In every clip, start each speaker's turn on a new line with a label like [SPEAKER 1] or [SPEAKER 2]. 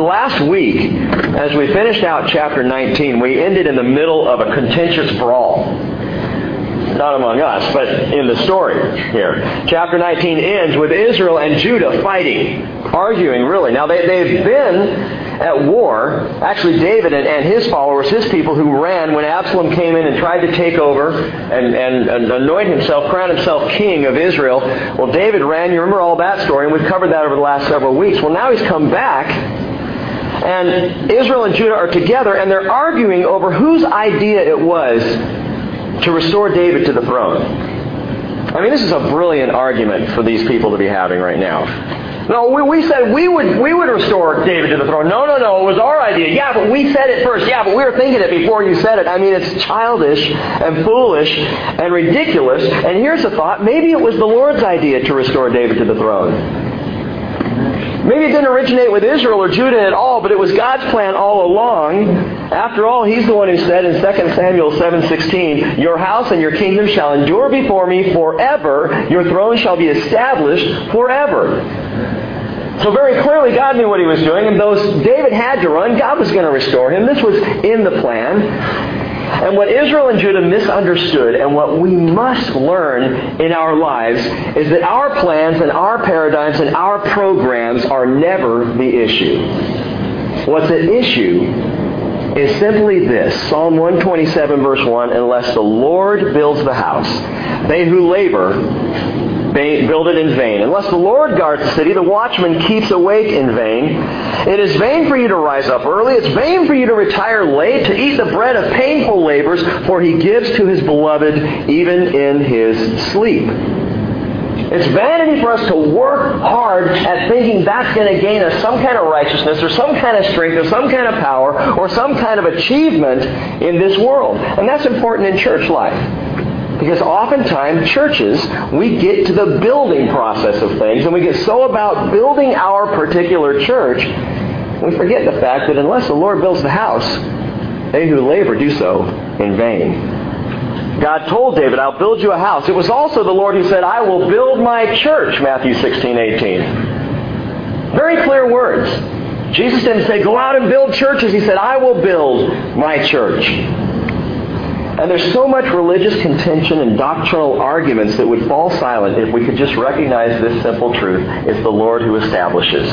[SPEAKER 1] last week, as we finished out chapter 19, we ended in the middle of a contentious brawl. Not among us, but in the story here. Chapter 19 ends with Israel and Judah fighting, arguing really. Now they, they've been at war, actually David and, and, his followers, his people who ran when Absalom came in and tried to take over and, and, and anoint himself, crown himself king of Israel. Well, David ran, you remember all that story, and we've covered that over the last several weeks. Well, now he's come back, and Israel and Judah are together, and they're arguing over whose idea it was to restore David to the throne. I mean, this is a brilliant argument for these people to be having right now. No, we, we said we would we would restore David to the throne. No, no, no, it was our idea. Yeah, but we said it first. Yeah, but we were thinking it before you said it. I mean, it's childish and foolish and ridiculous. And here's the thought: maybe it was the Lord's idea to restore David to the throne. Maybe it didn't originate with Israel or Judah at all, but it was God's plan all along. After all, He's the one who said in 2 Samuel 7:16, "Your house and your kingdom shall endure before me forever; your throne shall be established forever." So very clearly, God knew what He was doing, and though David had to run, God was going to restore him. This was in the plan. And what Israel and Judah misunderstood, and what we must learn in our lives, is that our plans and our paradigms and our programs are never the issue. What's at issue is simply this Psalm 127, verse 1 Unless the Lord builds the house, they who labor build it in vain. Unless the Lord guards the city, the watchman keeps awake in vain. It is vain for you to rise up early. It's vain for you to retire late, to eat the bread of painful labors, for he gives to his beloved even in his sleep. It's vanity for us to work hard at thinking that's going to gain us some kind of righteousness or some kind of strength or some kind of power or some kind of achievement in this world. And that's important in church life. Because oftentimes, churches, we get to the building process of things, and we get so about building our particular church, we forget the fact that unless the Lord builds the house, they who labor do so in vain. God told David, I'll build you a house. It was also the Lord who said, I will build my church, Matthew 16, 18. Very clear words. Jesus didn't say, go out and build churches. He said, I will build my church. And there's so much religious contention and doctrinal arguments that would fall silent if we could just recognize this simple truth. It's the Lord who establishes.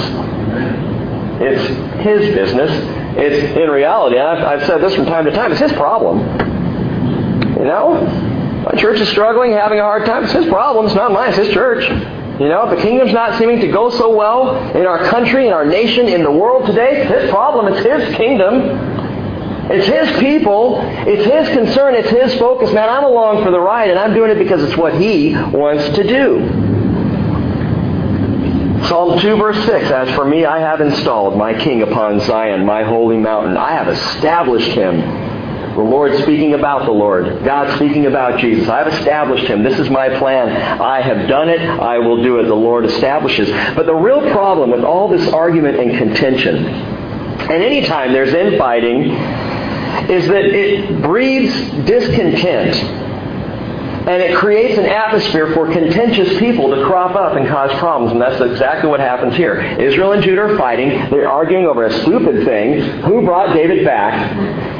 [SPEAKER 1] It's His business. It's, in reality, I've, I've said this from time to time, it's His problem. You know? My church is struggling, having a hard time. It's His problem. It's not mine. It's His church. You know, if the kingdom's not seeming to go so well in our country, in our nation, in the world today, it's His problem. It's His kingdom. It's His people. It's His concern. It's His focus. Man, I'm along for the ride, and I'm doing it because it's what He wants to do. Psalm 2, verse 6 As for me, I have installed my king upon Zion, my holy mountain. I have established him. The Lord speaking about the Lord. God speaking about Jesus. I have established him. This is my plan. I have done it. I will do it. The Lord establishes. But the real problem with all this argument and contention, and anytime there's infighting, is that it breeds discontent and it creates an atmosphere for contentious people to crop up and cause problems. And that's exactly what happens here. Israel and Judah are fighting. They're arguing over a stupid thing. Who brought David back?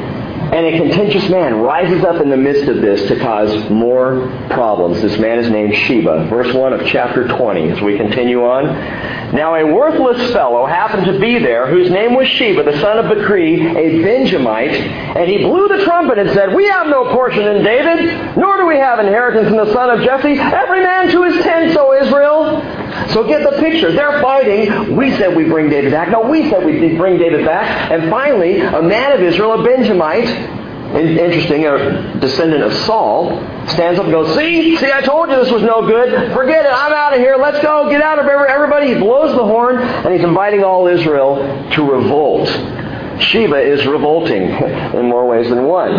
[SPEAKER 1] And a contentious man rises up in the midst of this to cause more problems. This man is named Sheba. Verse 1 of chapter 20 as we continue on. Now a worthless fellow happened to be there whose name was Sheba, the son of Bichri, a Benjamite, and he blew the trumpet and said, We have no portion in David, nor do we have inheritance in the son of Jesse. Every man to his tent, O Israel. So get the picture. They're fighting. We said we bring David back. No, we said we bring David back. And finally, a man of Israel, a Benjamite, interesting, a descendant of Saul, stands up and goes, See, see, I told you this was no good. Forget it. I'm out of here. Let's go. Get out of here. Everybody. He blows the horn and he's inviting all Israel to revolt. Sheba is revolting in more ways than one.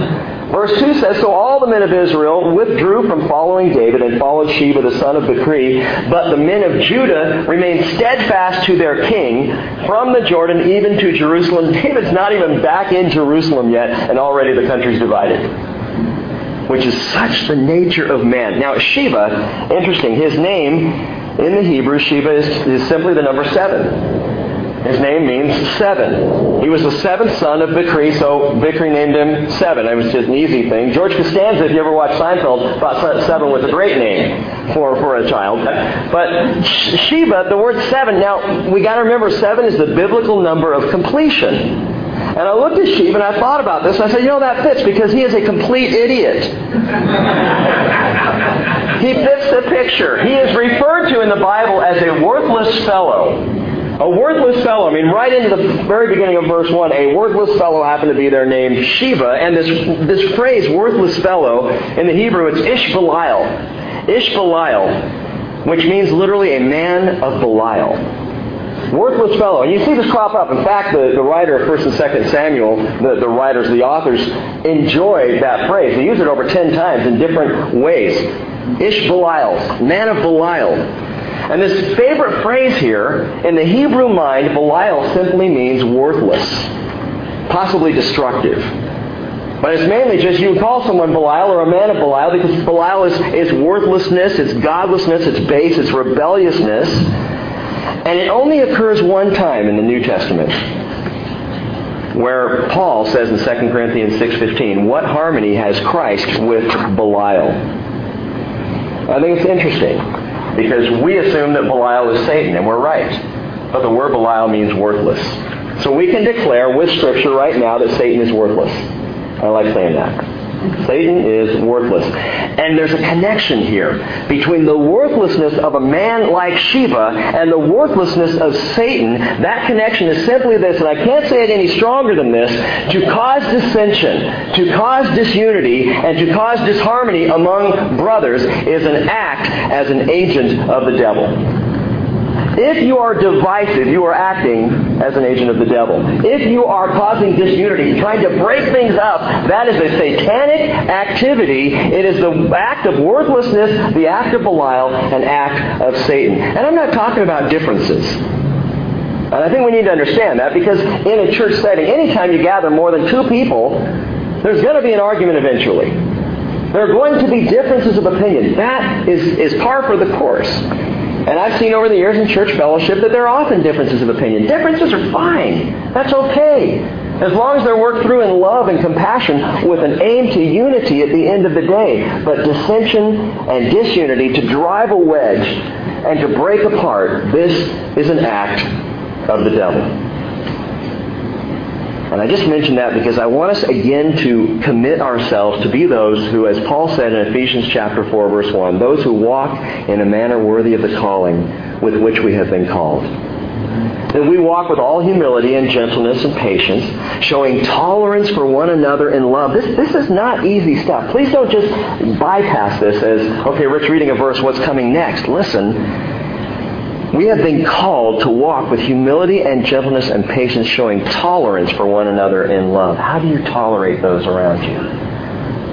[SPEAKER 1] Verse 2 says, So all the men of Israel withdrew from following David and followed Sheba the son of Bichri, but the men of Judah remained steadfast to their king from the Jordan even to Jerusalem. David's not even back in Jerusalem yet, and already the country's divided which is such the nature of man. Now, Sheba, interesting, his name in the Hebrew, Sheba is, is simply the number seven. His name means seven. He was the seventh son of Bichri, so Bichri named him Seven. It was just an easy thing. George Costanza, if you ever watched Seinfeld, thought Seven was a great name for, for a child. But Sheba, the word seven, now we got to remember seven is the biblical number of completion. And I looked at Sheba and I thought about this. And I said, you know, that fits because he is a complete idiot. he fits the picture. He is referred to in the Bible as a worthless fellow. A worthless fellow. I mean, right into the very beginning of verse 1, a worthless fellow happened to be there named Sheba. And this, this phrase, worthless fellow, in the Hebrew, it's Ishbelial. Ishbelial, which means literally a man of Belial. Worthless fellow. And you see this crop up. In fact, the, the writer of 1st and 2nd Samuel, the, the writers, the authors, enjoy that phrase. They use it over 10 times in different ways. Ishbelial, man of Belial. And this favorite phrase here, in the Hebrew mind, Belial simply means worthless, possibly destructive. But it's mainly just you call someone Belial or a man of Belial because Belial is, is worthlessness, it's godlessness, it's base, it's rebelliousness. And it only occurs one time in the New Testament where Paul says in 2 Corinthians 6.15, what harmony has Christ with Belial? I think it's interesting. Because we assume that Belial is Satan, and we're right. But the word Belial means worthless. So we can declare with Scripture right now that Satan is worthless. I like saying that. Satan is worthless. And there's a connection here between the worthlessness of a man like Sheba and the worthlessness of Satan. That connection is simply this, and I can't say it any stronger than this, to cause dissension, to cause disunity, and to cause disharmony among brothers is an act as an agent of the devil. If you are divisive, you are acting as an agent of the devil. If you are causing disunity, trying to break things up, that is a satanic activity. It is the act of worthlessness, the act of Belial, an act of Satan. And I'm not talking about differences. And I think we need to understand that because in a church setting, anytime you gather more than two people, there's going to be an argument eventually. There are going to be differences of opinion. That is, is par for the course. And I've seen over the years in church fellowship that there are often differences of opinion. Differences are fine. That's okay. As long as they're worked through in love and compassion with an aim to unity at the end of the day. But dissension and disunity to drive a wedge and to break apart, this is an act of the devil. And I just mention that because I want us again to commit ourselves to be those who, as Paul said in Ephesians chapter 4, verse 1, those who walk in a manner worthy of the calling with which we have been called. That we walk with all humility and gentleness and patience, showing tolerance for one another in love. This, this is not easy stuff. Please don't just bypass this as, okay, Rick reading a verse, what's coming next? Listen, we have been called to walk with humility and gentleness and patience, showing tolerance for one another in love. How do you tolerate those around you?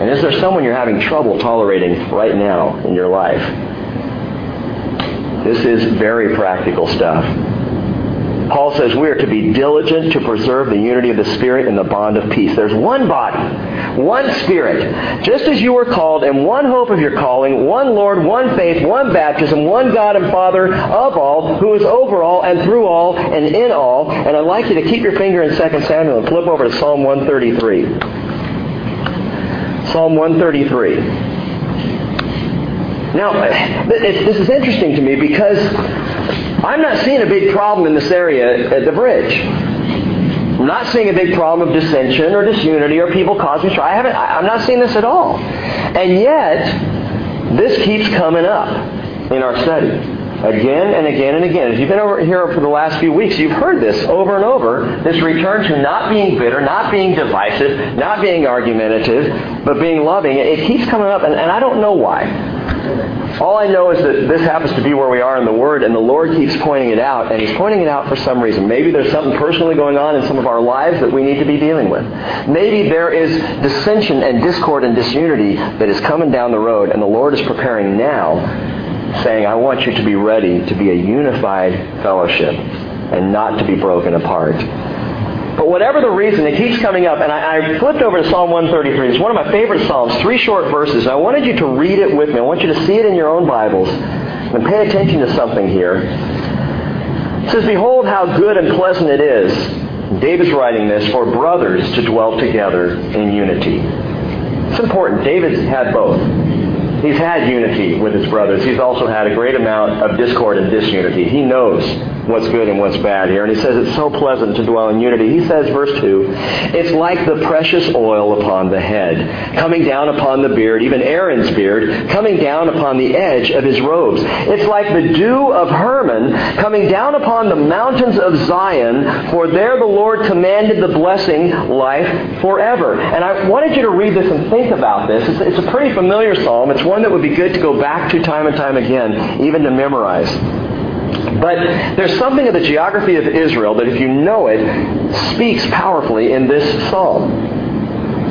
[SPEAKER 1] And is there someone you're having trouble tolerating right now in your life? This is very practical stuff. Paul says we are to be diligent to preserve the unity of the Spirit in the bond of peace. There's one body, one Spirit. Just as you were called and one hope of your calling, one Lord, one faith, one baptism, one God and Father of all, who is over all and through all and in all. And I'd like you to keep your finger in 2 Samuel and flip over to Psalm 133. Psalm 133. Now, this is interesting to me because I'm not seeing a big problem in this area at the bridge. I'm not seeing a big problem of dissension or disunity or people causing strife. I haven't, I'm not seeing this at all. And yet, this keeps coming up in our study. Again and again and again. If you've been over here for the last few weeks, you've heard this over and over. This return to not being bitter, not being divisive, not being argumentative, but being loving. It keeps coming up, and, and I don't know why. All I know is that this happens to be where we are in the Word, and the Lord keeps pointing it out, and He's pointing it out for some reason. Maybe there's something personally going on in some of our lives that we need to be dealing with. Maybe there is dissension and discord and disunity that is coming down the road, and the Lord is preparing now, saying, I want you to be ready to be a unified fellowship and not to be broken apart. But whatever the reason, it keeps coming up. And I, I, flipped over to Psalm 133. It's one of my favorite Psalms, three short verses. I wanted you to read it with me. I want you to see it in your own Bibles and pay attention to something here. It says, Behold how good and pleasant it is. David's writing this for brothers to dwell together in unity. It's important. David's had both. He's had unity with his brothers. He's also had a great amount of discord and disunity. He knows what's good and what's bad here. And he says it's so pleasant to dwell in unity. He says, verse 2, it's like the precious oil upon the head, coming down upon the beard, even Aaron's beard, coming down upon the edge of his robes. It's like the dew of Hermon coming down upon the mountains of Zion, for there the Lord commanded the blessing, life forever. And I wanted you to read this and think about this. It's, it's a pretty familiar psalm. It's one that would be good to go back to time and time again, even to memorize. But there's something of the geography of Israel that, if you know it, speaks powerfully in this psalm.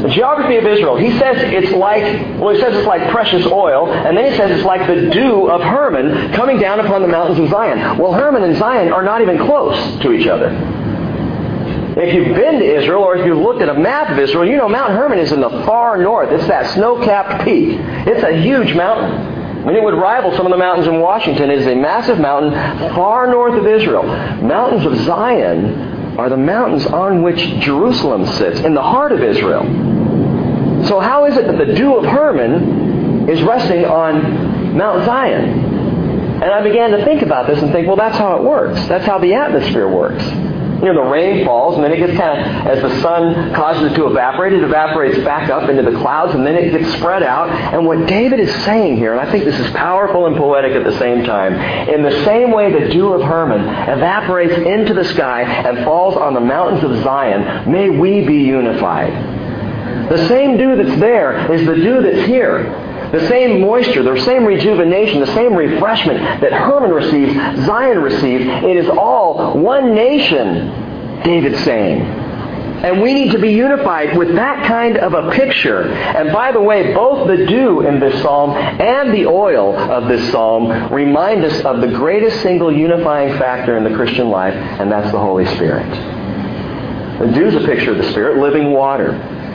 [SPEAKER 1] The geography of Israel, he says it's like, well, he says it's like precious oil, and then he says it's like the dew of Hermon coming down upon the mountains of Zion. Well, Hermon and Zion are not even close to each other. If you've been to Israel or if you've looked at a map of Israel, you know Mount Hermon is in the far north. It's that snow-capped peak. It's a huge mountain. Mean, it would rival some of the mountains in Washington. It is a massive mountain far north of Israel. Mountains of Zion are the mountains on which Jerusalem sits, in the heart of Israel. So how is it that the dew of Hermon is resting on Mount Zion? And I began to think about this and think, well, that's how it works. That's how the atmosphere works. You know, the rain falls, and then it gets kind of, as the sun causes it to evaporate, it evaporates back up into the clouds, and then it gets spread out. And what David is saying here, and I think this is powerful and poetic at the same time, in the same way the dew of Hermon evaporates into the sky and falls on the mountains of Zion, may we be unified. The same dew that's there is the dew that's here. The same moisture, the same rejuvenation, the same refreshment that Hermon receives, Zion receives. It is all one nation, David's saying. And we need to be unified with that kind of a picture. And by the way, both the dew in this psalm and the oil of this psalm remind us of the greatest single unifying factor in the Christian life, and that's the Holy Spirit. The dew is a picture of the Spirit, living water.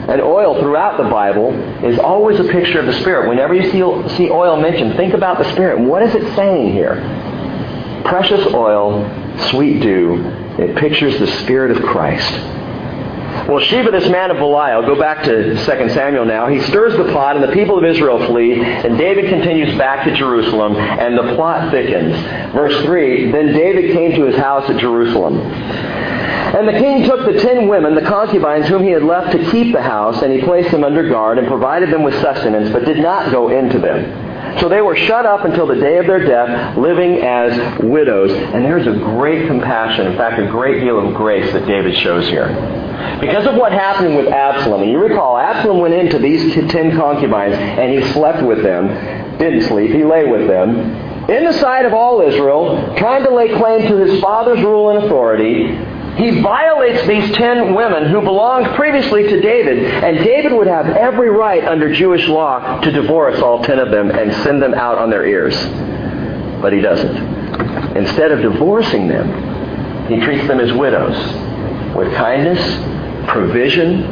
[SPEAKER 1] And oil throughout the Bible is always a picture of the Spirit. Whenever you see, see oil mentioned, think about the Spirit. What is it saying here? Precious oil, sweet dew, it pictures the Spirit of Christ. Well, Sheba, this man of Belial, go back to 2 Samuel now. He stirs the pot, and the people of Israel flee, and David continues back to Jerusalem, and the plot thickens. Verse 3 Then David came to his house at Jerusalem. And the king took the ten women, the concubines whom he had left to keep the house, and he placed them under guard and provided them with sustenance, but did not go into them. So they were shut up until the day of their death, living as widows. And there's a great compassion, in fact, a great deal of grace that David shows here. Because of what happened with Absalom, and you recall, Absalom went into these ten concubines and he slept with them. Didn't sleep, he lay with them. In the sight of all Israel, trying to lay claim to his father's rule and authority, he violates these ten women who belonged previously to David, and David would have every right under Jewish law to divorce all ten of them and send them out on their ears. But he doesn't. Instead of divorcing them, he treats them as widows with kindness, provision,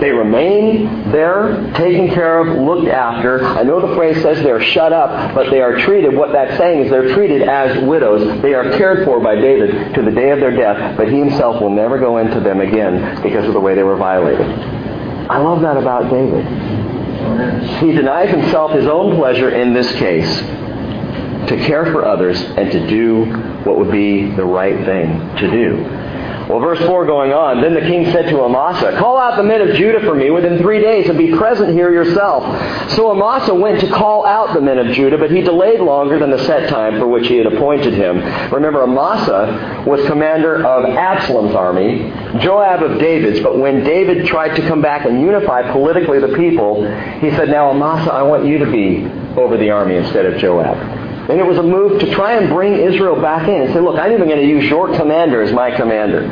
[SPEAKER 1] they remain there, taken care of, looked after. I know the phrase says they're shut up, but they are treated, what that's saying is they're treated as widows. They are cared for by David to the day of their death, but he himself will never go into them again because of the way they were violated. I love that about David. He denies himself his own pleasure in this case to care for others and to do what would be the right thing to do. Well, verse 4 going on, Then the king said to Amasa, Call out the men of Judah for me within three days and be present here yourself. So Amasa went to call out the men of Judah, but he delayed longer than the set time for which he had appointed him. Remember, Amasa was commander of Absalom's army, Joab of David's, but when David tried to come back and unify politically the people, he said, Now Amasa, I want you to be over the army instead of Joab. And it was a move to try and bring Israel back in and say, look, I'm even going to use your commander as my commander.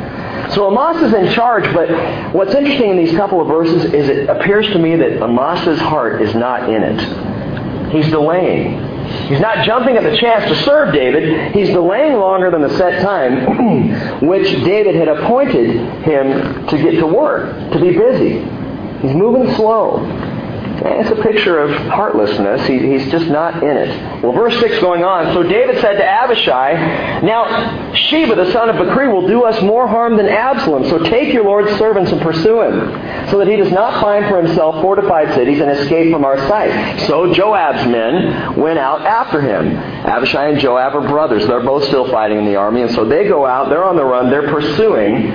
[SPEAKER 1] So Amasa's in charge, but what's interesting in these couple of verses is it appears to me that Amasa's heart is not in it. He's delaying. He's not jumping at the chance to serve David. He's delaying longer than the set time, which David had appointed him to get to work, to be busy. He's moving slow. It's a picture of heartlessness. He, he's just not in it. Well, verse 6 going on. So David said to Abishai, Now Sheba, the son of Bichri, will do us more harm than Absalom. So take your Lord's servants and pursue him, so that he does not find for himself fortified cities and escape from our sight. So Joab's men went out after him. Abishai and Joab are brothers. They're both still fighting in the army. And so they go out. They're on the run. They're pursuing.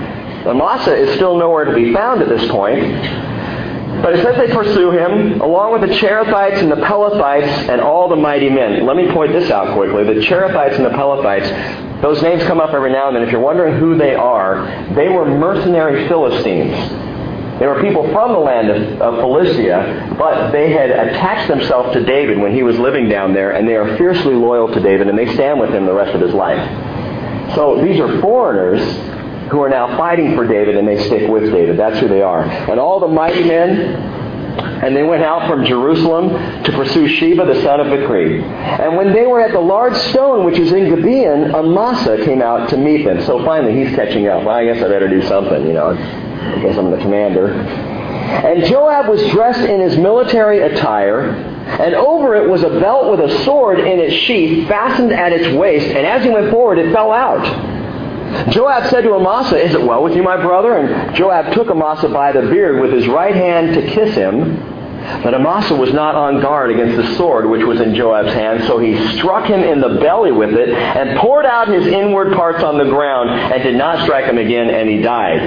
[SPEAKER 1] Amasa is still nowhere to be found at this point. But it says they pursue him, along with the Cherethites and the Pelethites and all the mighty men. Let me point this out quickly. The Cherethites and the Pelethites, those names come up every now and then. If you're wondering who they are, they were mercenary Philistines. They were people from the land of, of Philistia, but they had attached themselves to David when he was living down there, and they are fiercely loyal to David, and they stand with him the rest of his life. So these are foreigners who are now fighting for David and they stick with David. That's who they are. And all the mighty men and they went out from Jerusalem to pursue Sheba the son of Bichri. And when they were at the large stone which is in Gibeon, Amasa came out to meet them. So finally he's catching up. Well, I guess I better do something, you know. Guess I'm the commander. And Joab was dressed in his military attire, and over it was a belt with a sword in its sheath fastened at its waist, and as he went forward it fell out. Joab said to Amasa, Is it well with you, my brother? And Joab took Amasa by the beard with his right hand to kiss him. But Amasa was not on guard against the sword which was in Joab's hand, so he struck him in the belly with it and poured out his inward parts on the ground and did not strike him again, and he died.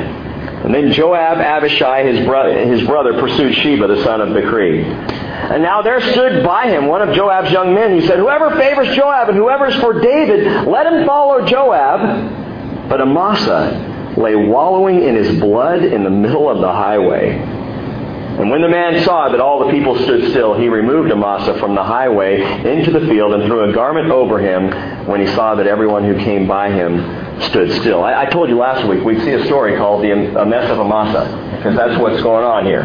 [SPEAKER 1] And then Joab, Abishai, his, bro- his brother, pursued Sheba, the son of Bichri. And now there stood by him one of Joab's young men. He said, Whoever favors Joab and whoever is for David, let him follow Joab. But Amasa lay wallowing in his blood in the middle of the highway. And when the man saw that all the people stood still, he removed Amasa from the highway into the field and threw a garment over him when he saw that everyone who came by him stood still. I, I told you last week we'd see a story called the A Mess of Amasa, because that's what's going on here.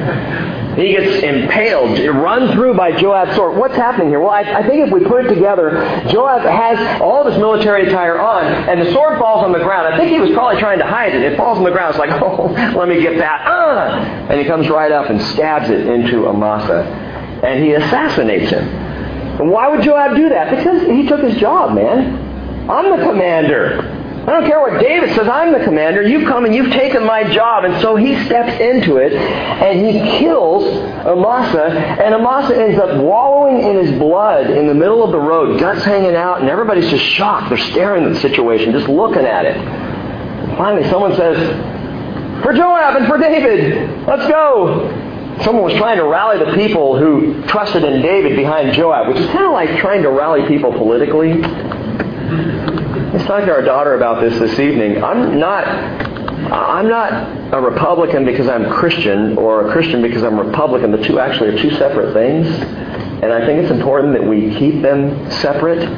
[SPEAKER 1] He gets impaled, run through by Joab's sword. What's happening here? Well, I, I, think if we put it together, Joab has all of his military attire on, and the sword falls on the ground. I think he was probably trying to hide it. It falls on the ground. It's like, oh, let me get that. Uh! And he comes right up and stabs it into Amasa, and he assassinates him. And why would Joab do that? Because he took his job, man. I'm the commander. I don't care what David says, I'm the commander. You've come and you've taken my job. And so he steps into it and he kills Amasa. And Amasa ends up wallowing in his blood in the middle of the road, guts hanging out, and everybody's just shocked. They're staring at the situation, just looking at it. Finally, someone says, For Joab and for David, let's go. Someone was trying to rally the people who trusted in David behind Joab, which is kind of like trying to rally people politically. I was talking to our daughter about this this evening. I'm not I'm not a Republican because I'm Christian or a Christian because I'm Republican. The two actually are two separate things. And I think it's important that we keep them separate.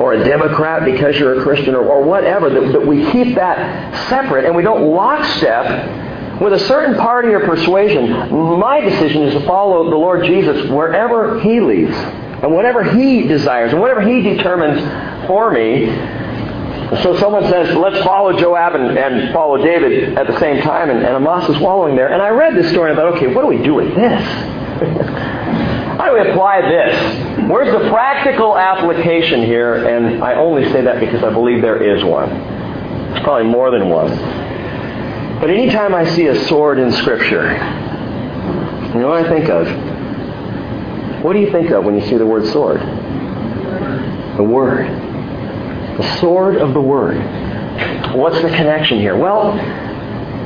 [SPEAKER 1] Or a Democrat because you're a Christian or, or whatever. That, that we keep that separate and we don't lockstep with a certain party or persuasion. My decision is to follow the Lord Jesus wherever He leads and whatever He desires and whatever He determines for me. So someone says, let's follow Joab and, and follow David at the same time, and, and Amasa is following there. And I read this story and I thought, okay, what do we do with this? How do we apply this? Where's the practical application here? And I only say that because I believe there is one. It's probably more than one. But anytime I see a sword in Scripture, you know what I think of? What do you think of when you see the word sword? The Word the sword of the Word. What's the connection here? Well,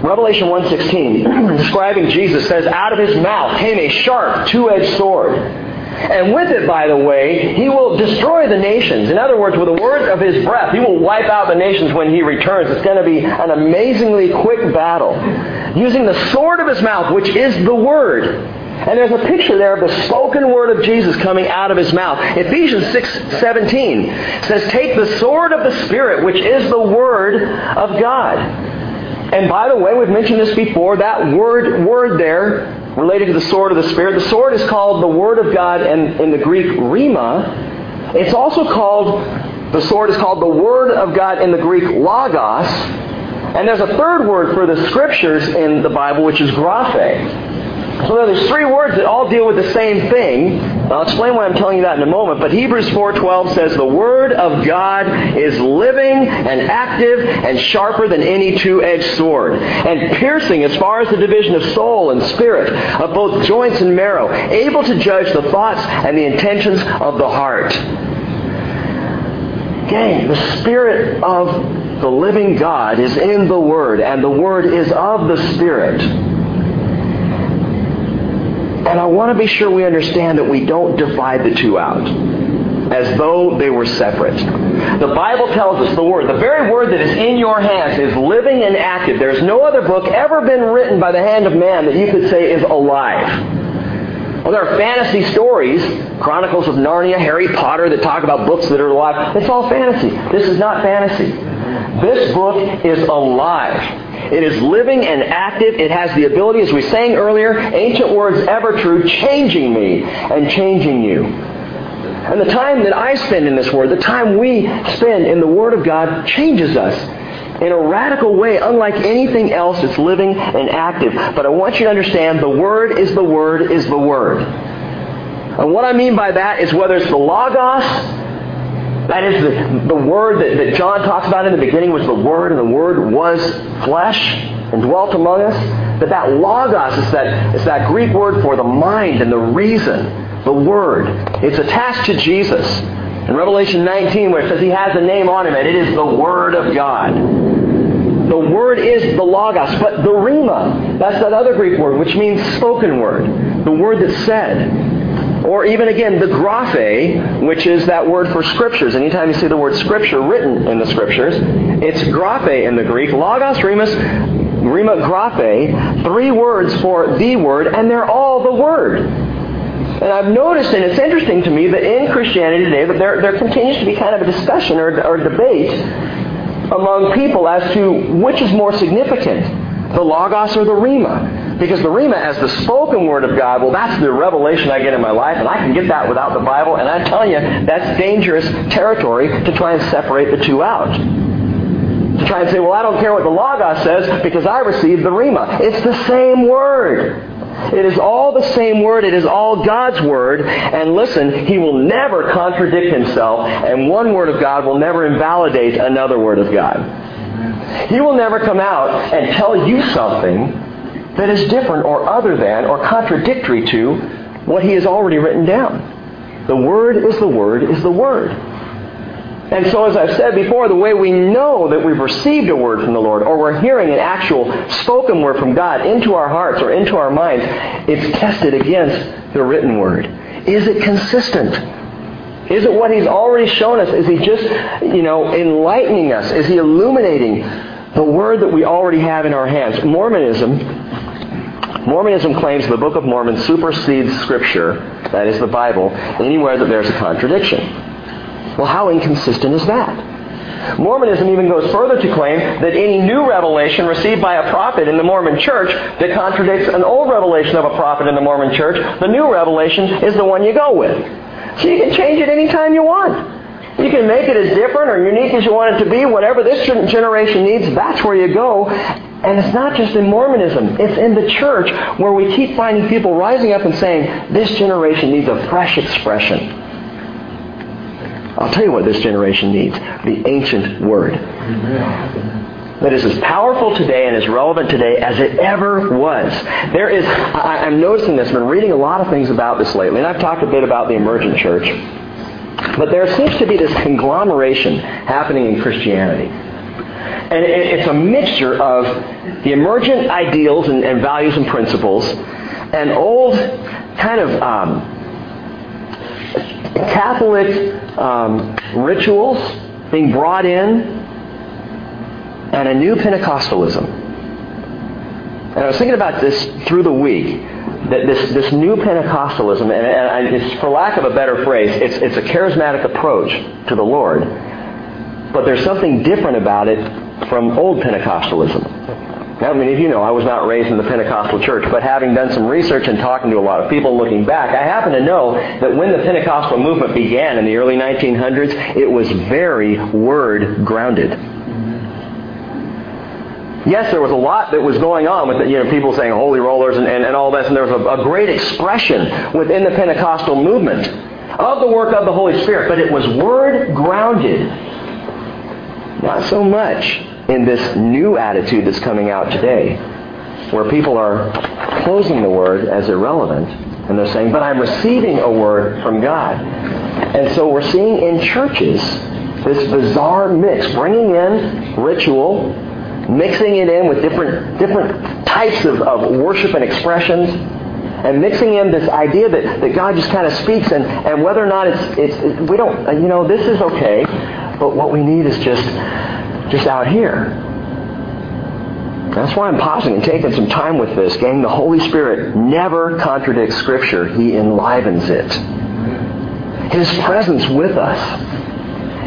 [SPEAKER 1] Revelation 1.16, describing Jesus, says, Out of his mouth came a sharp, two-edged sword. And with it, by the way, he will destroy the nations. In other words, with the word of his breath, he will wipe out the nations when he returns. It's going to be an amazingly quick battle. Using the sword of his mouth, which is the word. And there's a picture there of the spoken word of Jesus coming out of his mouth. Ephesians 6:17 says, "Take the sword of the Spirit, which is the word of God." And by the way, we've mentioned this before, that word word there related to the sword of the Spirit, the sword is called the word of God and in the Greek rhema. It's also called the sword is called the word of God in the Greek logos. And there's a third word for the scriptures in the Bible, which is graphe. So there's three words that all deal with the same thing. I'll explain why I'm telling you that in a moment. But Hebrews 4:12 says the word of God is living and active and sharper than any two-edged sword, and piercing as far as the division of soul and spirit, of both joints and marrow, able to judge the thoughts and the intentions of the heart. Gang, the spirit of the living God is in the word, and the word is of the spirit. And I want to be sure we understand that we don't divide the two out as though they were separate. The Bible tells us the Word, the very Word that is in your hands, is living and active. There's no other book ever been written by the hand of man that you could say is alive. Well, there are fantasy stories, Chronicles of Narnia, Harry Potter, that talk about books that are alive. It's all fantasy. This is not fantasy. This book is alive. It is living and active. It has the ability, as we sang earlier, ancient words ever true, changing me and changing you. And the time that I spend in this Word, the time we spend in the Word of God, changes us in a radical way, unlike anything else that's living and active. But I want you to understand the Word is the Word is the Word. And what I mean by that is whether it's the Logos, that is the, the Word that, that John talks about in the beginning was the Word, and the Word was flesh and dwelt among us. That that Logos is that, is that Greek word for the mind and the reason the Word. It's attached to Jesus. In Revelation 19, where it says he has a name on him, and it is the Word of God. The Word is the Logos, but the Rhema, that's that other Greek word, which means spoken word, the word that's said. Or even again, the graphe, which is that word for scriptures. Anytime you see the word scripture written in the scriptures, it's graphe in the Greek. Logos, Remus, Rhema, graphe, three words for the word, and they're all the word. And I've noticed, and it's interesting to me, that in Christianity today, that there, there continues to be kind of a discussion or, or debate among people as to which is more significant, the Logos or the Rhema. Because the Rhema, as the spoken word of God, well, that's the revelation I get in my life, and I can get that without the Bible. And I'm telling you, that's dangerous territory to try and separate the two out. To try and say, well, I don't care what the Logos says because I received the Rhema. It's the same word. It is all the same word. It is all God's word. And listen, He will never contradict Himself, and one word of God will never invalidate another word of God. He will never come out and tell you something that is different or other than or contradictory to what He has already written down. The Word is the Word is the Word. And so, as I've said before, the way we know that we've received a word from the Lord, or we're hearing an actual spoken word from God into our hearts or into our minds, it's tested against the written word. Is it consistent? Is it what He's already shown us? Is He just, you know, enlightening us? Is He illuminating the word that we already have in our hands? Mormonism Mormonism claims the Book of Mormon supersedes Scripture, that is the Bible, anywhere that there's a contradiction. Well, how inconsistent is that? Mormonism even goes further to claim that any new revelation received by a prophet in the Mormon church that contradicts an old revelation of a prophet in the Mormon church, the new revelation is the one you go with. So you can change it anytime you want. You can make it as different or unique as you want it to be. Whatever this generation needs, that's where you go. And it's not just in Mormonism. It's in the church where we keep finding people rising up and saying, this generation needs a fresh expression. I'll tell you what this generation needs the ancient word. That is as powerful today and as relevant today as it ever was. There is, I, am noticing this, I've been reading a lot of things about this lately, and I've talked a bit about the emergent church. But there seems to be this conglomeration happening in Christianity. And it's a mixture of the emergent ideals and, and values and principles and old kind of um, Catholic um, rituals being brought in and a new Pentecostalism. And I was thinking about this through the week, that this, this new Pentecostalism, and, and it's, for lack of a better phrase, it's, it's a charismatic approach to the Lord. But there's something different about it from old Pentecostalism. Now, many of you know I was not raised in the Pentecostal church, but having done some research and talking to a lot of people looking back, I happen to know that when the Pentecostal movement began in the early 1900s, it was very word grounded. Yes, there was a lot that was going on with you know people saying holy rollers and, and, and all this, and there was a, a great expression within the Pentecostal movement of the work of the Holy Spirit, but it was word grounded. Not so much in this new attitude that's coming out today, where people are closing the word as irrelevant, and they're saying, but I'm receiving a word from God. And so we're seeing in churches this bizarre mix, bringing in ritual, mixing it in with different, different types of, of worship and expressions, and mixing in this idea that, that God just kind of speaks, and, and whether or not it's, it's, it, we don't, uh, you know, this is okay, but what we need is just, just out here. That's why I'm pausing and taking some time with this. Gang, the Holy Spirit never contradicts Scripture. He enlivens it. His presence with us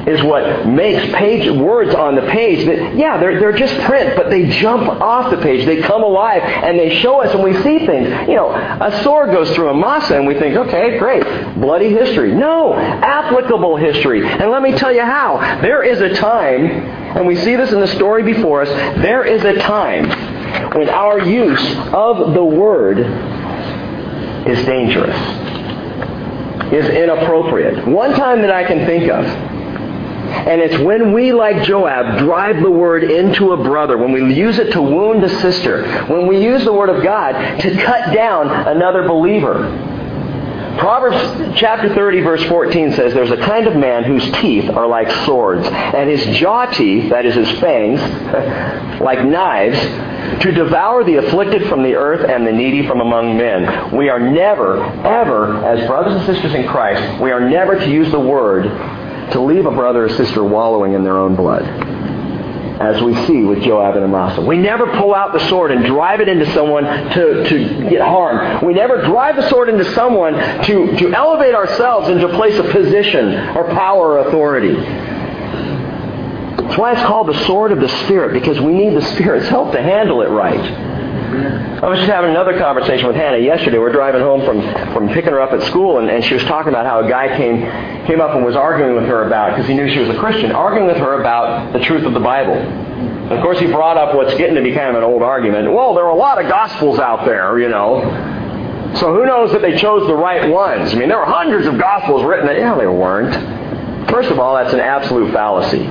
[SPEAKER 1] is what makes page words on the page that yeah they're, they're just print but they jump off the page. They come alive and they show us and we see things. You know a sword goes through Amasa and we think okay great. Bloody history. No applicable history. And let me tell you how. There is a time and we see this in the story before us there is a time when our use of the word is dangerous is inappropriate. One time that i can think of and it's when we, like Joab, drive the word into a brother, when we use it to wound a sister, when we use the word of God to cut down another believer. Proverbs chapter 30 verse 14 says, There's a kind of man whose teeth are like swords, and his jaw teeth, that is his fangs, like knives, to devour the afflicted from the earth and the needy from among men. We are never, ever, as brothers and sisters in Christ, we are never to use the word to leave a brother or sister wallowing in their own blood. As we see with Joab and Amasa. We never pull out the sword and drive it into someone to, to get harmed. We never drive the sword into someone to, to elevate ourselves into a place of position or power or authority. That's why it's called the sword of the Spirit, because we need the Spirit's help to handle it right. I was just having another conversation with Hannah yesterday. We're driving home from, from picking her up at school, and, and she was talking about how a guy came, came up and was arguing with her about, because he knew she was a Christian, arguing with her about the truth of the Bible. And of course, he brought up what's getting to be kind of an old argument. Well, there are a lot of gospels out there, you know. So who knows that they chose the right ones? I mean, there were hundreds of gospels written. That, yeah, they weren't. First of all, that's an absolute fallacy.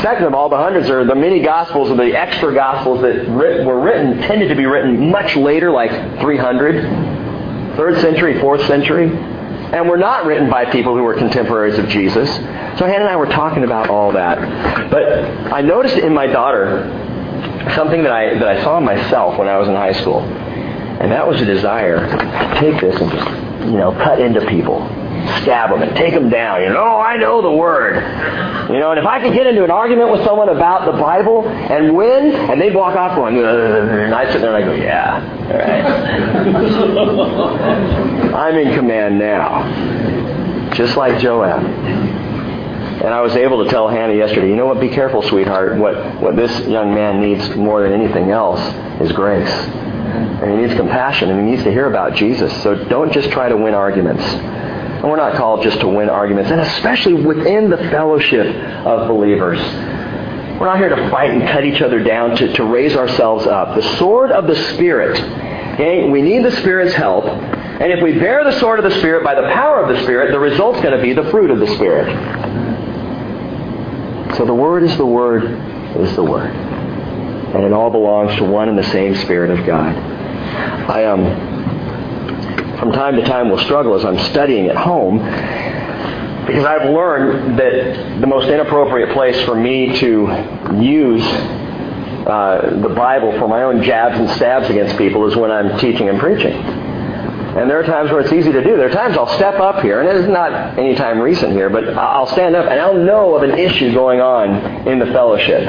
[SPEAKER 1] Second of all, the hundreds are the many gospels or the extra gospels that were written tended to be written much later, like 300, third century, fourth century, and were not written by people who were contemporaries of Jesus. So Hannah and I were talking about all that. But I noticed in my daughter something that I that I saw myself when I was in high school, and that was a desire to take this and just you know cut into people stab them and take them down. You know, oh, I know the word. You know, and if I could get into an argument with someone about the Bible and win, and they'd walk off going, and I sit there and I go, yeah, all right. I'm in command now. Just like Joab. And I was able to tell Hannah yesterday, you know what, be careful, sweetheart. What, what this young man needs more than anything else is grace. And he needs compassion, and he needs to hear about Jesus. So don't just try to win arguments. And we're not called just to win arguments, and especially within the fellowship of believers. We're not here to fight and cut each other down, to, to raise ourselves up. The sword of the Spirit. Okay? We need the Spirit's help. And if we bear the sword of the Spirit by the power of the Spirit, the result's going to be the fruit of the Spirit. So the Word is the Word is the Word. And it all belongs to one and the same Spirit of God. I um from time to time will struggle as I'm studying at home because I've learned that the most inappropriate place for me to use uh, the Bible for my own jabs and stabs against people is when I'm teaching and preaching. And there are times where it's easy to do. There are times I'll step up here, and it is not any time recent here, but I'll stand up and I'll know of an issue going on in the fellowship.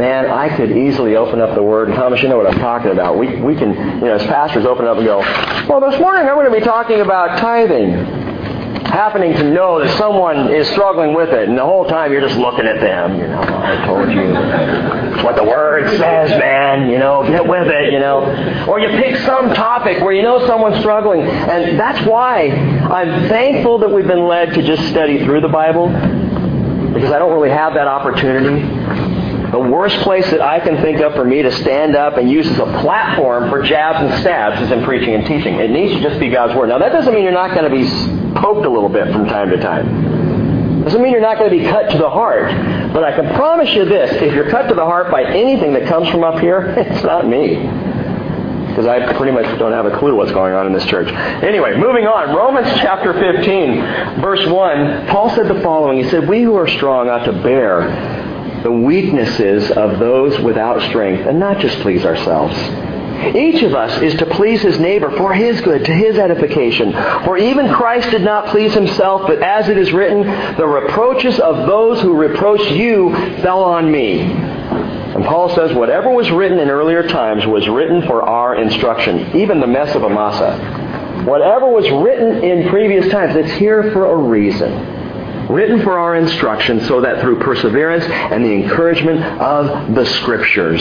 [SPEAKER 1] Man, I could easily open up the Word. And Thomas, you know what I'm talking about. We, we can, you know, as pastors, open up and go, well, this morning I'm going to be talking about tithing. Happening to know that someone is struggling with it, and the whole time you're just looking at them. You know, I told you what the Word says, man. You know, get with it. You know, or you pick some topic where you know someone's struggling, and that's why I'm thankful that we've been led to just study through the Bible because I don't really have that opportunity the worst place that I can think of for me to stand up and use as a platform for jabs and stabs is in preaching and teaching. It needs to just be God's Word. Now, that doesn't mean you're not going to be poked a little bit from time to time. Doesn't mean you're not going to be cut to the heart. But I can promise you this if you're cut to the heart by anything that comes from up here, it's not me because I pretty much don't have a clue what's going on in this church. Anyway, moving on. Romans chapter 15, verse 1, Paul said the following. He said, We who are strong ought to bear the weaknesses of those without strength and not just please ourselves. Each of us is to please his neighbor for his good, to his edification. For even Christ did not please himself, but as it is written, the reproaches of those who reproached you fell on me. And Paul says, whatever was written in earlier times was written for our instruction, even the mess of Amasa. Whatever was written in previous times, it's here for a reason. Written for our instruction so that through perseverance and the encouragement of the Scriptures,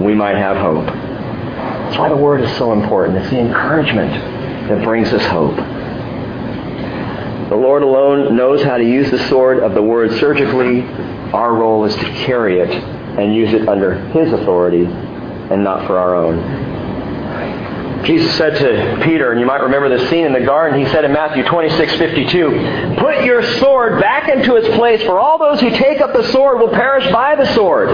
[SPEAKER 1] we might have hope. That's why the Word is so important. It's the encouragement that brings us hope. The Lord alone knows how to use the sword of the Word surgically. Our role is to carry it and use it under His authority and not for our own. Jesus said to Peter, and you might remember this scene in the garden, he said in Matthew 26, 52, Put your sword back into its place, for all those who take up the sword will perish by the sword.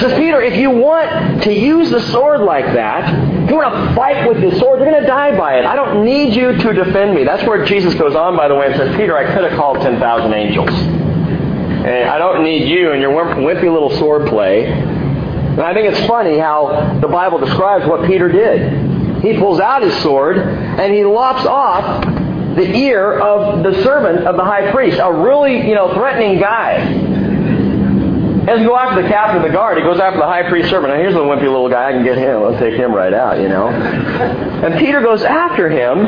[SPEAKER 1] Says Peter, if you want to use the sword like that, if you want to fight with the sword, you're going to die by it. I don't need you to defend me. That's where Jesus goes on, by the way, and says, Peter, I could have called 10,000 angels. And I don't need you and your wimpy little sword play. And I think it's funny how the Bible describes what Peter did. He pulls out his sword and he lops off the ear of the servant of the high priest, a really, you know, threatening guy. He doesn't go after the captain of the guard. He goes after the high priest servant. Now, here's the wimpy little guy. I can get him. I'll take him right out, you know. And Peter goes after him.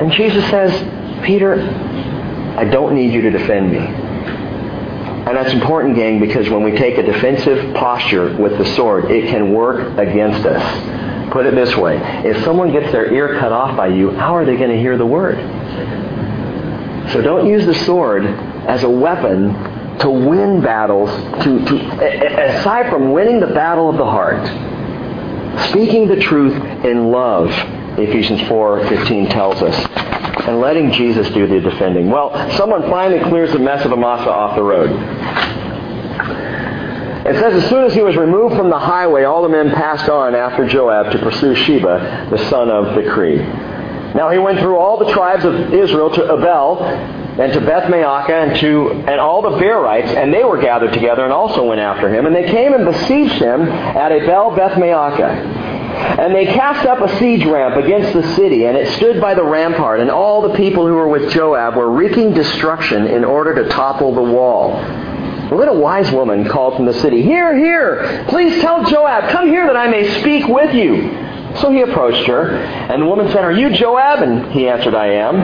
[SPEAKER 1] And Jesus says, Peter, I don't need you to defend me. And that's important, gang, because when we take a defensive posture with the sword, it can work against us. Put it this way if someone gets their ear cut off by you, how are they going to hear the word? So don't use the sword as a weapon to win battles, to, to, aside from winning the battle of the heart. Speaking the truth in love, Ephesians 4.15 tells us, and letting Jesus do the defending. Well, someone finally clears the mess of Amasa off the road. It says, as soon as he was removed from the highway, all the men passed on after Joab to pursue Sheba, the son of Bichri. Now he went through all the tribes of Israel to Abel and to Beth Maacah and to and all the Berites, and they were gathered together and also went after him. And they came and besieged him at Abel Beth Maacah. And they cast up a siege ramp against the city, and it stood by the rampart, and all the people who were with Joab were wreaking destruction in order to topple the wall. A little wise woman called from the city, Here, here! Please tell Joab, come here that I may speak with you. So he approached her, and the woman said, Are you Joab? And he answered, I am.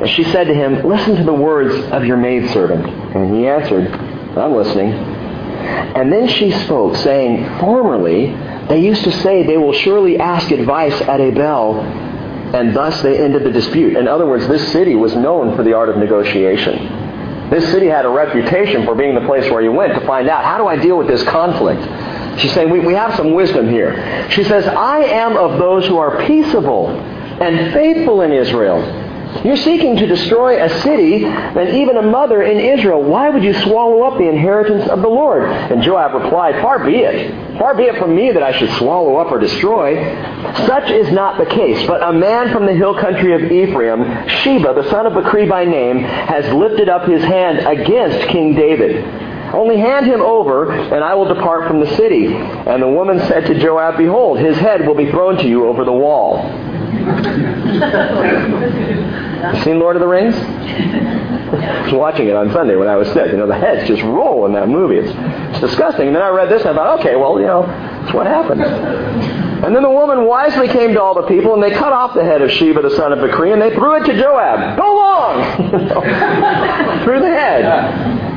[SPEAKER 1] And she said to him, Listen to the words of your maidservant. And he answered, I'm listening. And then she spoke, saying, Formerly they used to say they will surely ask advice at Abel, and thus they ended the dispute. In other words, this city was known for the art of negotiation. This city had a reputation for being the place where you went to find out, how do I deal with this conflict? She's saying, we, we have some wisdom here. She says, I am of those who are peaceable and faithful in Israel. You're seeking to destroy a city and even a mother in Israel. Why would you swallow up the inheritance of the Lord? And Joab replied, Far be it. Far be it from me that I should swallow up or destroy. Such is not the case. But a man from the hill country of Ephraim, Sheba, the son of Bichri by name, has lifted up his hand against King David. Only hand him over, and I will depart from the city. And the woman said to Joab, Behold, his head will be thrown to you over the wall. Seen Lord of the Rings? I was watching it on Sunday when I was sick. You know, the heads just roll in that movie. It's, it's disgusting. And then I read this and I thought, okay, well, you know, that's what happens. And then the woman wisely came to all the people, and they cut off the head of Sheba, the son of Bichri, and they threw it to Joab. Go long! through the head.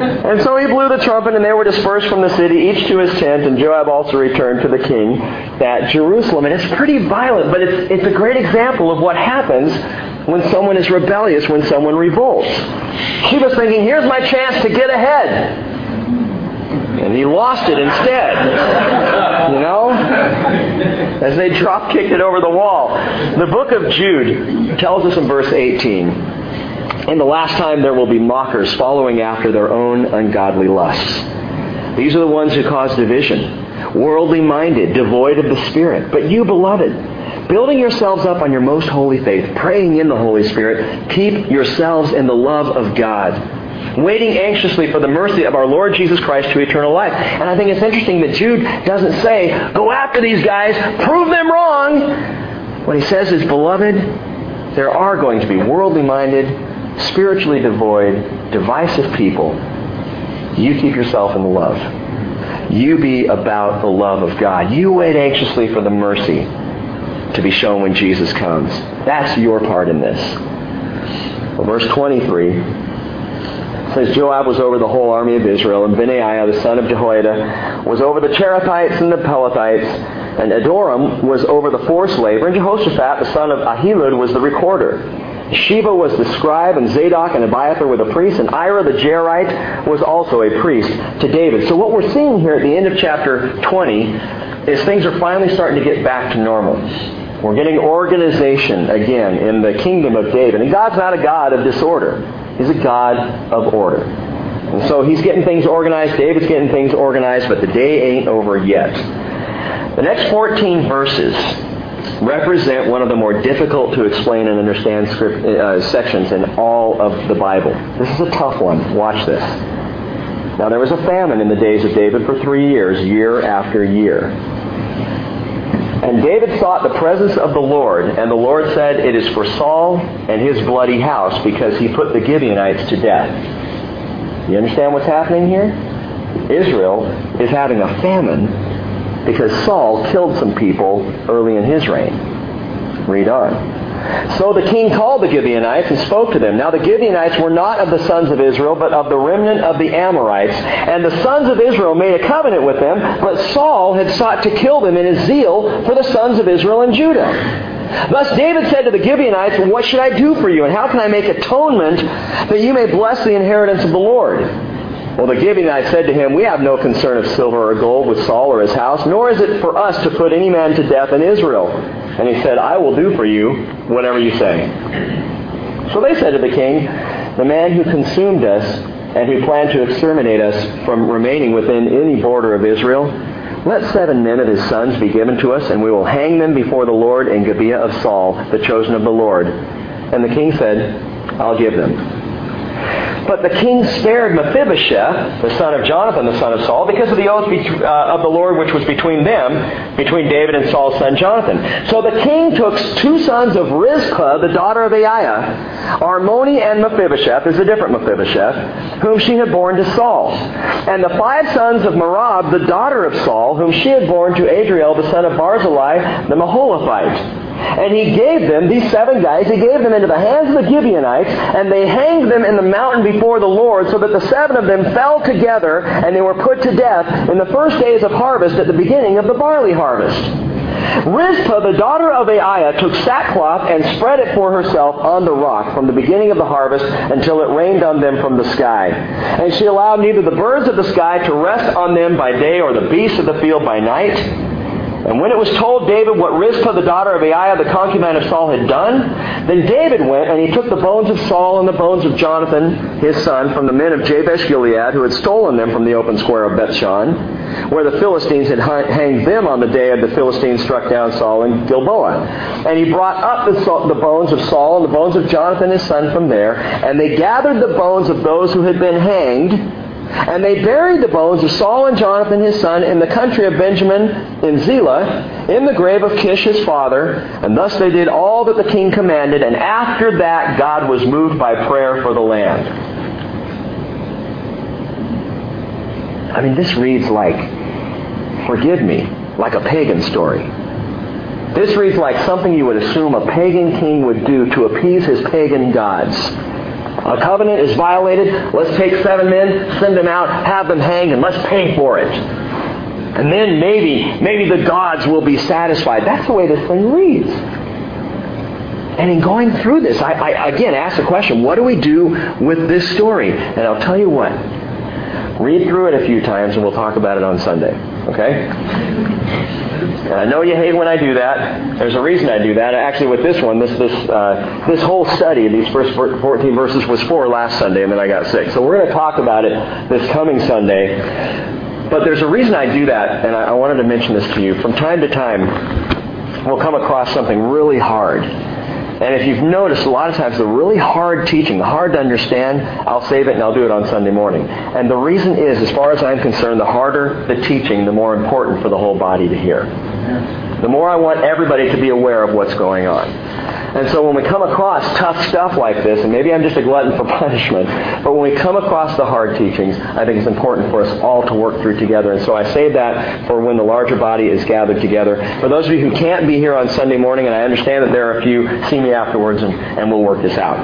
[SPEAKER 1] And so he blew the trumpet, and they were dispersed from the city, each to his tent, and Joab also returned to the king at Jerusalem. And it's pretty violent, but it's, it's a great example of what happens when someone is rebellious, when someone revolts. She was thinking, here's my chance to get ahead. and he lost it instead. You know? As they drop kicked it over the wall. The book of Jude tells us in verse 18 In the last time there will be mockers following after their own ungodly lusts. These are the ones who cause division, worldly minded, devoid of the Spirit. But you, beloved, building yourselves up on your most holy faith, praying in the Holy Spirit, keep yourselves in the love of God waiting anxiously for the mercy of our Lord Jesus Christ to eternal life. And I think it's interesting that Jude doesn't say, go after these guys, prove them wrong. What he says is, beloved, there are going to be worldly minded, spiritually devoid, divisive people. You keep yourself in the love. You be about the love of God. You wait anxiously for the mercy to be shown when Jesus comes. That's your part in this. Well, verse 23 says Joab was over the whole army of Israel, and Benaiah the son of Jehoiada was over the Cherethites and the Pelethites, and Adoram was over the forced labor, and Jehoshaphat the son of Ahilud was the recorder. Sheba was the scribe, and Zadok and Abiathar were the priests, and Ira the Jairite was also a priest to David. So what we're seeing here at the end of chapter 20 is things are finally starting to get back to normal. We're getting organization again in the kingdom of David. And God's not a God of disorder. He's a God of order. And so he's getting things organized. David's getting things organized, but the day ain't over yet. The next 14 verses represent one of the more difficult to explain and understand script, uh, sections in all of the Bible. This is a tough one. Watch this. Now, there was a famine in the days of David for three years, year after year. And David sought the presence of the Lord, and the Lord said, It is for Saul and his bloody house, because he put the Gibeonites to death. You understand what's happening here? Israel is having a famine because Saul killed some people early in his reign. Read on. So the king called the Gibeonites and spoke to them. Now the Gibeonites were not of the sons of Israel, but of the remnant of the Amorites. And the sons of Israel made a covenant with them, but Saul had sought to kill them in his zeal for the sons of Israel and Judah. Thus David said to the Gibeonites, What should I do for you, and how can I make atonement that you may bless the inheritance of the Lord? Well, the Gibeonites said to him, We have no concern of silver or gold with Saul or his house, nor is it for us to put any man to death in Israel. And he said, I will do for you whatever you say. So they said to the king, The man who consumed us and who planned to exterminate us from remaining within any border of Israel, let seven men of his sons be given to us, and we will hang them before the Lord in Gibeah of Saul, the chosen of the Lord. And the king said, I'll give them. But the king spared Mephibosheth, the son of Jonathan, the son of Saul, because of the oath uh, of the Lord which was between them, between David and Saul's son Jonathan. So the king took two sons of Rizpah, the daughter of Aiah, Armoni and Mephibosheth, is a different Mephibosheth, whom she had borne to Saul. And the five sons of Merab, the daughter of Saul, whom she had borne to Adriel, the son of Barzillai, the Meholathite. And he gave them, these seven guys, he gave them into the hands of the Gibeonites, and they hanged them in the mountain before the Lord, so that the seven of them fell together, and they were put to death in the first days of harvest at the beginning of the barley harvest. Rizpah, the daughter of Aiah, took sackcloth and spread it for herself on the rock from the beginning of the harvest until it rained on them from the sky. And she allowed neither the birds of the sky to rest on them by day or the beasts of the field by night. And when it was told David what Rizpah, the daughter of Aiah, the concubine of Saul, had done, then David went and he took the bones of Saul and the bones of Jonathan, his son, from the men of Jabesh Gilead, who had stolen them from the open square of Bethshan, where the Philistines had hanged them on the day of the Philistines struck down Saul in Gilboa. And he brought up the, the bones of Saul and the bones of Jonathan, his son, from there, and they gathered the bones of those who had been hanged, and they buried the bones of Saul and Jonathan his son in the country of Benjamin in Zelah, in the grave of Kish his father. And thus they did all that the king commanded. And after that, God was moved by prayer for the land. I mean, this reads like, forgive me, like a pagan story. This reads like something you would assume a pagan king would do to appease his pagan gods. A covenant is violated. Let's take seven men, send them out, have them hanged, and let's pay for it. And then maybe, maybe the gods will be satisfied. That's the way this thing reads. And in going through this, I, I again ask the question, what do we do with this story? And I'll tell you what. Read through it a few times and we'll talk about it on Sunday. Okay? I know you hate when I do that. There's a reason I do that. Actually, with this one, this this uh, this whole study, these first 14 verses, was for last Sunday, and then I got sick. So we're going to talk about it this coming Sunday. But there's a reason I do that, and I, I wanted to mention this to you. From time to time, we'll come across something really hard and if you've noticed, a lot of times the really hard teaching, the hard to understand, I'll save it and I'll do it on Sunday morning. And the reason is, as far as I'm concerned, the harder the teaching, the more important for the whole body to hear. The more I want everybody to be aware of what's going on. And so when we come across tough stuff like this, and maybe I'm just a glutton for punishment, but when we come across the hard teachings, I think it's important for us all to work through together. And so I say that for when the larger body is gathered together. For those of you who can't be here on Sunday morning, and I understand that there are a few, see me afterwards and, and we'll work this out.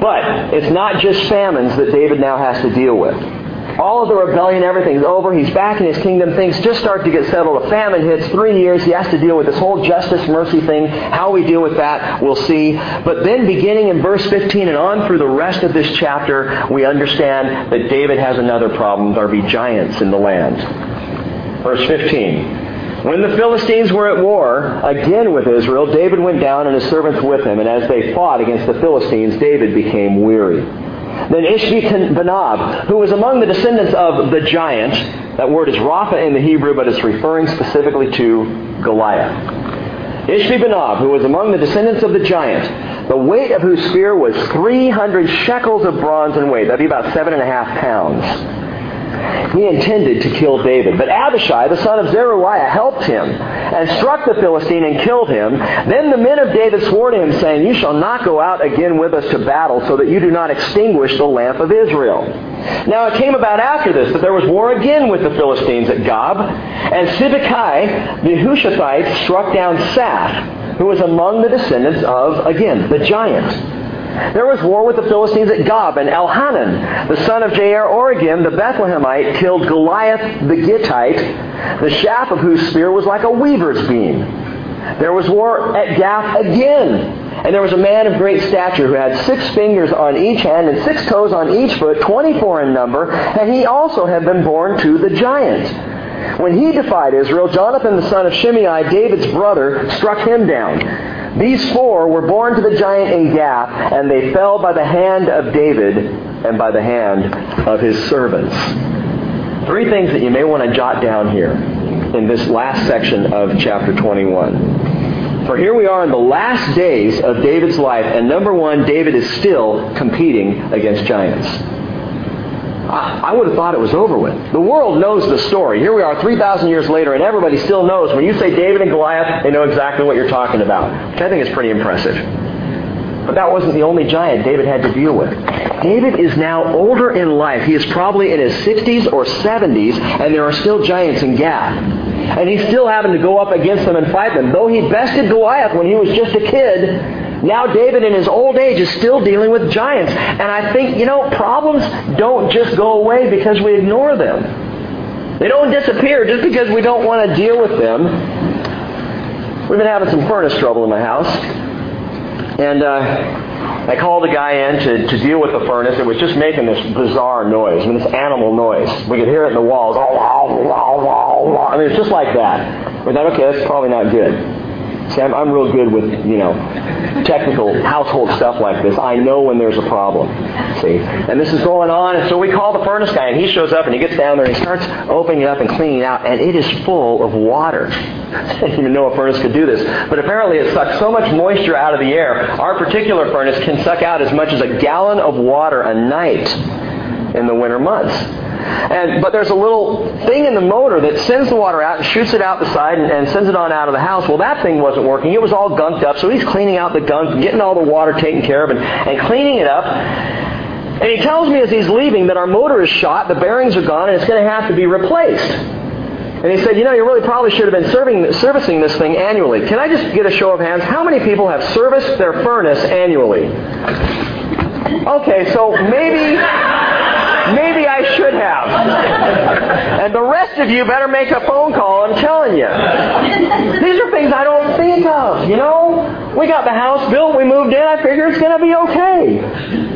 [SPEAKER 1] But it's not just famines that David now has to deal with. All of the rebellion, everything's over. He's back in his kingdom. Things just start to get settled. A famine hits. Three years. He has to deal with this whole justice, mercy thing. How we deal with that, we'll see. But then beginning in verse 15 and on through the rest of this chapter, we understand that David has another problem. There'll be giants in the land. Verse 15. When the Philistines were at war again with Israel, David went down and his servants with him, and as they fought against the Philistines, David became weary. Then Ishbi-Benob, who was among the descendants of the giant, that word is Rapha in the Hebrew, but it's referring specifically to Goliath. Ishbi-Benob, who was among the descendants of the giant, the weight of whose spear was 300 shekels of bronze in weight. That'd be about seven and a half pounds. He intended to kill David. But Abishai, the son of Zeruiah, helped him and struck the Philistine and killed him. Then the men of David swore to him, saying, You shall not go out again with us to battle, so that you do not extinguish the lamp of Israel. Now it came about after this that there was war again with the Philistines at Gob, and Sibbecai the Hushathite struck down Saph, who was among the descendants of, again, the giant. There was war with the Philistines at Gob, and Elhanan, the son of Jair Oregim, the Bethlehemite, killed Goliath the Gittite, the shaft of whose spear was like a weaver's beam. There was war at Gath again. And there was a man of great stature who had six fingers on each hand and six toes on each foot, 24 in number, and he also had been born to the giant. When he defied Israel, Jonathan the son of Shimei, David's brother, struck him down. These four were born to the giant in Gath, and they fell by the hand of David and by the hand of his servants. Three things that you may want to jot down here in this last section of chapter 21. For here we are in the last days of David's life, and number one, David is still competing against giants. I, would have thought it was over with. The world knows the story. Here we are 3,000 years later, and everybody still knows. When you say David and Goliath, they know exactly what you're talking about, which I think is pretty impressive. But that wasn't the only giant David had to deal with. David is now older in life. He is probably in his 60s or 70s, and there are still giants in Gath. And he's still having to go up against them and fight them. Though he bested Goliath when he was just a kid, now David in his old age is still dealing with giants. And I think, you know, problems don't just go away because we ignore them. They don't disappear just because we don't want to deal with them. We've been having some furnace trouble in my house. And uh, I called a guy in to, to deal with the furnace. It was just making this bizarre noise. I mean, this animal noise. We could hear it in the walls. I mean, it's just like that. We thought, okay, that's probably not good. See, I'm, I'm real good with, you know, technical household stuff like this. I know when there's a problem. See? And this is going on, and so we call the furnace guy, and he shows up, and he gets down there, and he starts opening it up and cleaning it out, and it is full of water. I didn't even know a furnace could do this. But apparently it sucks so much moisture out of the air, our particular furnace can suck out as much as a gallon of water a night in the winter months. And, but there's a little thing in the motor that sends the water out and shoots it out the side and, and sends it on out of the house. Well, that thing wasn't working. It was all gunked up. So he's cleaning out the gunk, getting all the water taken care of, and, and cleaning it up. And he tells me as he's leaving that our motor is shot, the bearings are gone, and it's going to have to be replaced. And he said, you know, you really probably should have been serving, servicing this thing annually. Can I just get a show of hands? How many people have serviced their furnace annually? Okay, so maybe Maybe I should have. And the rest of you better make a phone call, I'm telling you. These are things I don't think of, you know? we got the house built, we moved in, I figure it's going to be okay.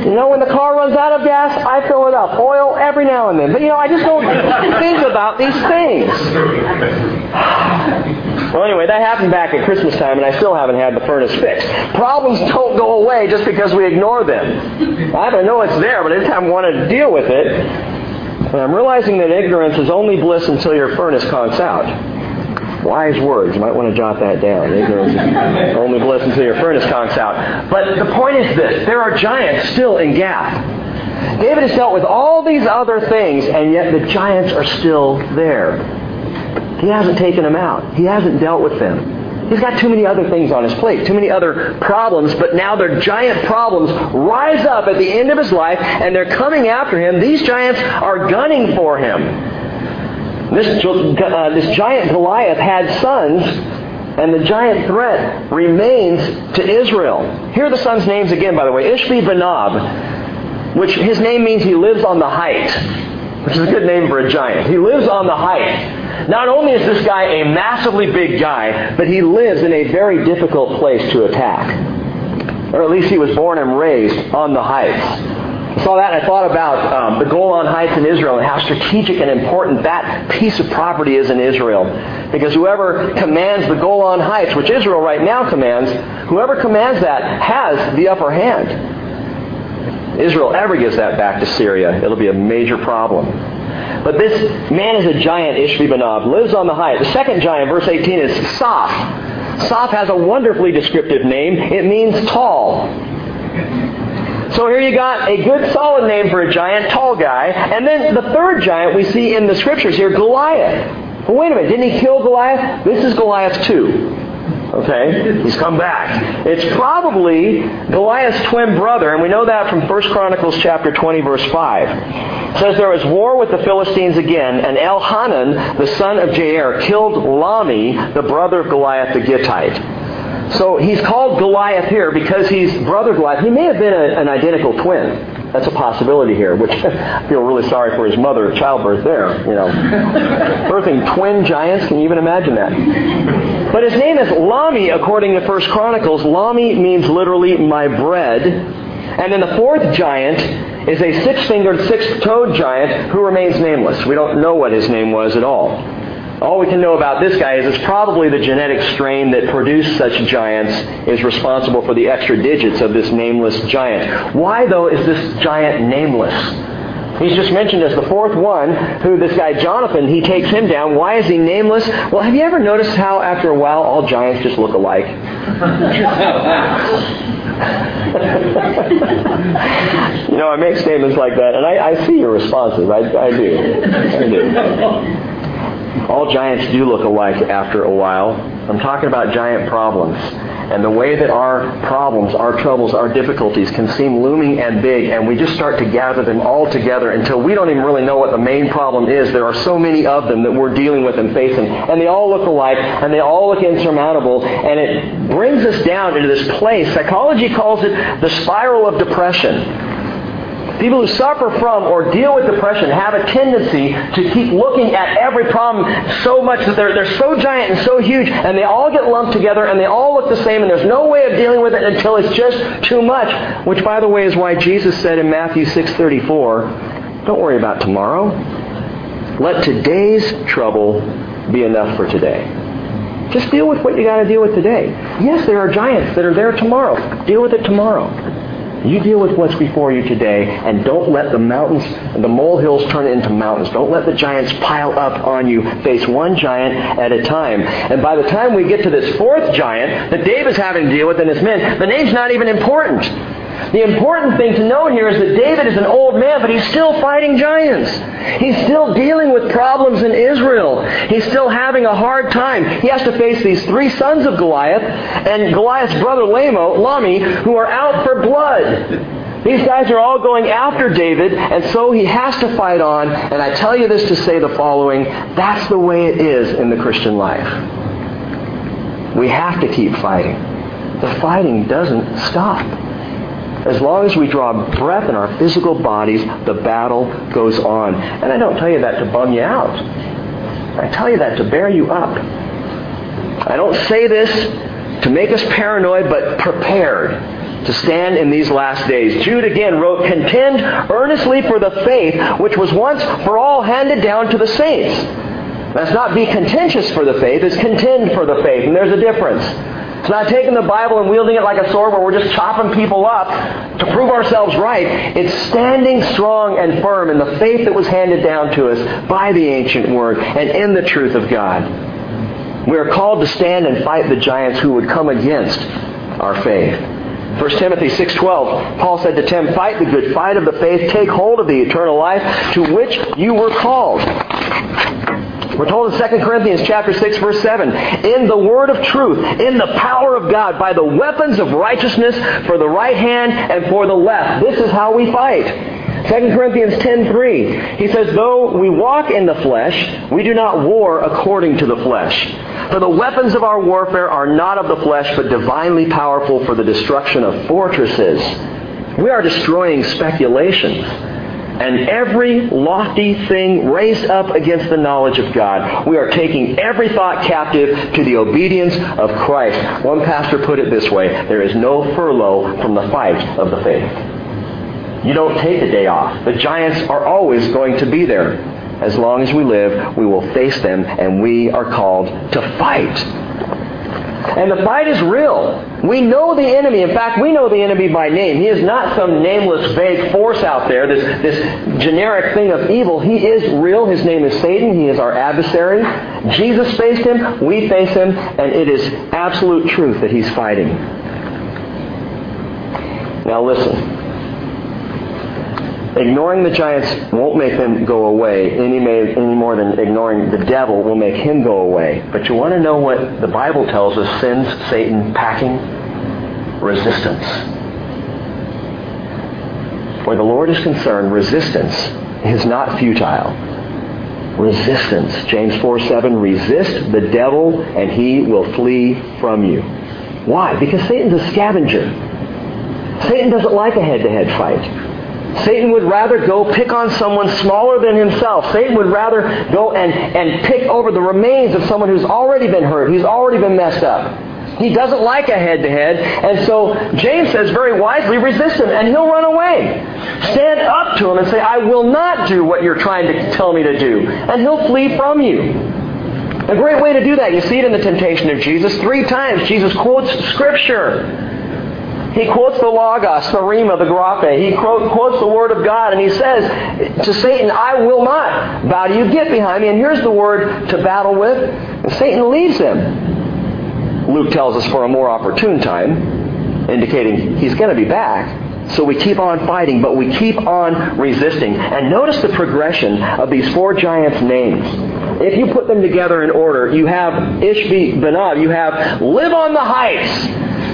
[SPEAKER 1] You know, when the car runs out of gas, I fill it up. Oil every now and then. But, you know, I just don't think about these things. Well, anyway, that happened back at Christmas time, and I still haven't had the furnace fixed. Problems don't go away just because we ignore them. I don't know it's there, but anytime I want to deal with it, and I'm realizing that ignorance is only bliss until your furnace conks out. Wise words. You might want to jot that down. Ignorance is only bliss until your furnace conks out. But the point is this. There are giants still in Gath. David has dealt with all these other things, and yet the giants are still there. He hasn't taken them out. He hasn't dealt with them. He's got too many other things on his plate, too many other problems, but now their giant problems rise up at the end of his life, and they're coming after him. These giants are gunning for him. This, uh, this giant Goliath had sons, and the giant threat remains to Israel. Here are the sons' names again, by the way. Ishbi Benob, which his name means he lives on the height, which is a good name for a giant. He lives on the height. Not only is this guy a massively big guy, but he lives in a very difficult place to attack. Or at least he was born and raised on the heights. I saw that and I thought about um, the Golan Heights in Israel and how strategic and important that piece of property is in Israel. Because whoever commands the Golan Heights, which Israel right now commands, whoever commands that has the upper hand. Israel ever gives that back to Syria, it'll be a major problem. But this man is a giant, Ishbi-Benob, lives on the height. The second giant, verse 18, is Soph. Soph has a wonderfully descriptive name. It means tall. So here you got a good solid name for a giant, tall guy. And then the third giant we see in the scriptures here, Goliath. Wait a minute. Didn't he kill Goliath? This is Goliath too. Okay? He's come back. It's probably Goliath's twin brother, and we know that from 1 Chronicles chapter 20, verse 5. It says there was war with the Philistines again, and Elhanan, the son of Jair, killed Lahmi, the brother of Goliath the Gittite. So he's called Goliath here because he's brother Goliath. He may have been a, an identical twin. That's a possibility here, which I feel really sorry for his mother at childbirth there, you know. Birthing twin giants, can you even imagine that? But his name is Lahmi according to First Chronicles. Lahmi means literally my bread. And then the fourth giant is a six-fingered, six-toed giant who remains nameless. We don't know what his name was at all. All we can know about this guy is it's probably the genetic strain that produced such giants is responsible for the extra digits of this nameless giant. Why, though, is this giant nameless? He's just mentioned as the fourth one, who this guy Jonathan, he takes him down. Why is he nameless? Well, have you ever noticed how after a while all giants just look alike? you know, I make statements like that, and I, I see your responses. I, I do. I do. All giants do look alike after a while. I'm talking about giant problems. And the way that our problems, our troubles, our difficulties can seem looming and big, and we just start to gather them all together until we don't even really know what the main problem is. There are so many of them that we're dealing with and facing. And they all look alike, and they all look insurmountable, and it brings us down into this place. Psychology calls it the spiral of depression People who suffer from or deal with depression have a tendency to keep looking at every problem so much that they're, they're so giant and so huge, and they all get lumped together, and they all look the same, and there's no way of dealing with it until it's just too much. Which, by the way, is why Jesus said in Matthew 6:34, "Don't worry about tomorrow. Let today's trouble be enough for today." Just deal with what you got to deal with today. Yes, there are giants that are there tomorrow. Deal with it tomorrow. You deal with what's before you today, and don't let the mountains, the molehills turn into mountains. Don't let the giants pile up on you. Face one giant at a time. And by the time we get to this fourth giant that Dave is having to deal with and his men, the name's not even important. The important thing to note here is that David is an old man, but he's still fighting giants. He's still dealing with problems in Israel. He's still having a hard time. He has to face these three sons of Goliath and Goliath's brother Lahmi, who are out for blood. These guys are all going after David, and so he has to fight on. And I tell you this to say the following that's the way it is in the Christian life. We have to keep fighting. The fighting doesn't stop. As long as we draw breath in our physical bodies, the battle goes on. And I don't tell you that to bum you out. I tell you that to bear you up. I don't say this to make us paranoid but prepared to stand in these last days. Jude again wrote, Contend earnestly for the faith which was once for all handed down to the saints. That's not be contentious for the faith, it's contend for the faith. And there's a difference. It's not taking the Bible and wielding it like a sword where we're just chopping people up to prove ourselves right. It's standing strong and firm in the faith that was handed down to us by the ancient word and in the truth of God. We are called to stand and fight the giants who would come against our faith. 1 Timothy 6:12 Paul said to Tim, "Fight the good fight of the faith, take hold of the eternal life to which you were called." We're told in 2 Corinthians chapter 6 verse 7, in the word of truth, in the power of God, by the weapons of righteousness for the right hand and for the left. This is how we fight. 2 Corinthians 10.3, he says, Though we walk in the flesh, we do not war according to the flesh. For the weapons of our warfare are not of the flesh, but divinely powerful for the destruction of fortresses. We are destroying speculations and every lofty thing raised up against the knowledge of God. We are taking every thought captive to the obedience of Christ. One pastor put it this way, there is no furlough from the fight of the faith. You don't take a day off. The giants are always going to be there. As long as we live, we will face them, and we are called to fight. And the fight is real. We know the enemy. In fact, we know the enemy by name. He is not some nameless, vague force out there, this, this generic thing of evil. He is real. His name is Satan. He is our adversary. Jesus faced him. We face him. And it is absolute truth that he's fighting. Now listen. Ignoring the giants won't make them go away any, more than ignoring the devil will make him go away. But you want to know what the Bible tells us sends Satan packing? Resistance. Where the Lord is concerned, resistance is not futile. Resistance. James 4 7, resist the devil and he will flee from you. Why? Because Satan's a scavenger. Satan doesn't like a head to head fight. Satan would rather go pick on someone smaller than himself. Satan would rather go and, and pick over the remains of someone who's already been hurt, who's already been messed up. He doesn't like a head to head. And so James says very wisely, resist him and he'll run away. Stand up to him and say, I will not do what you're trying to tell me to do. And he'll flee from you. A great way to do that, you see it in the temptation of Jesus. Three times Jesus quotes Scripture. He quotes the Logos, the Rhema, the Graphe. He quotes the Word of God, and he says to Satan, I will not bow to you. Get behind me. And here's the word to battle with. And Satan leaves him. Luke tells us for a more opportune time, indicating he's going to be back. So we keep on fighting, but we keep on resisting. And notice the progression of these four giants' names. If you put them together in order, you have Ishbi Benob, you have live on the heights.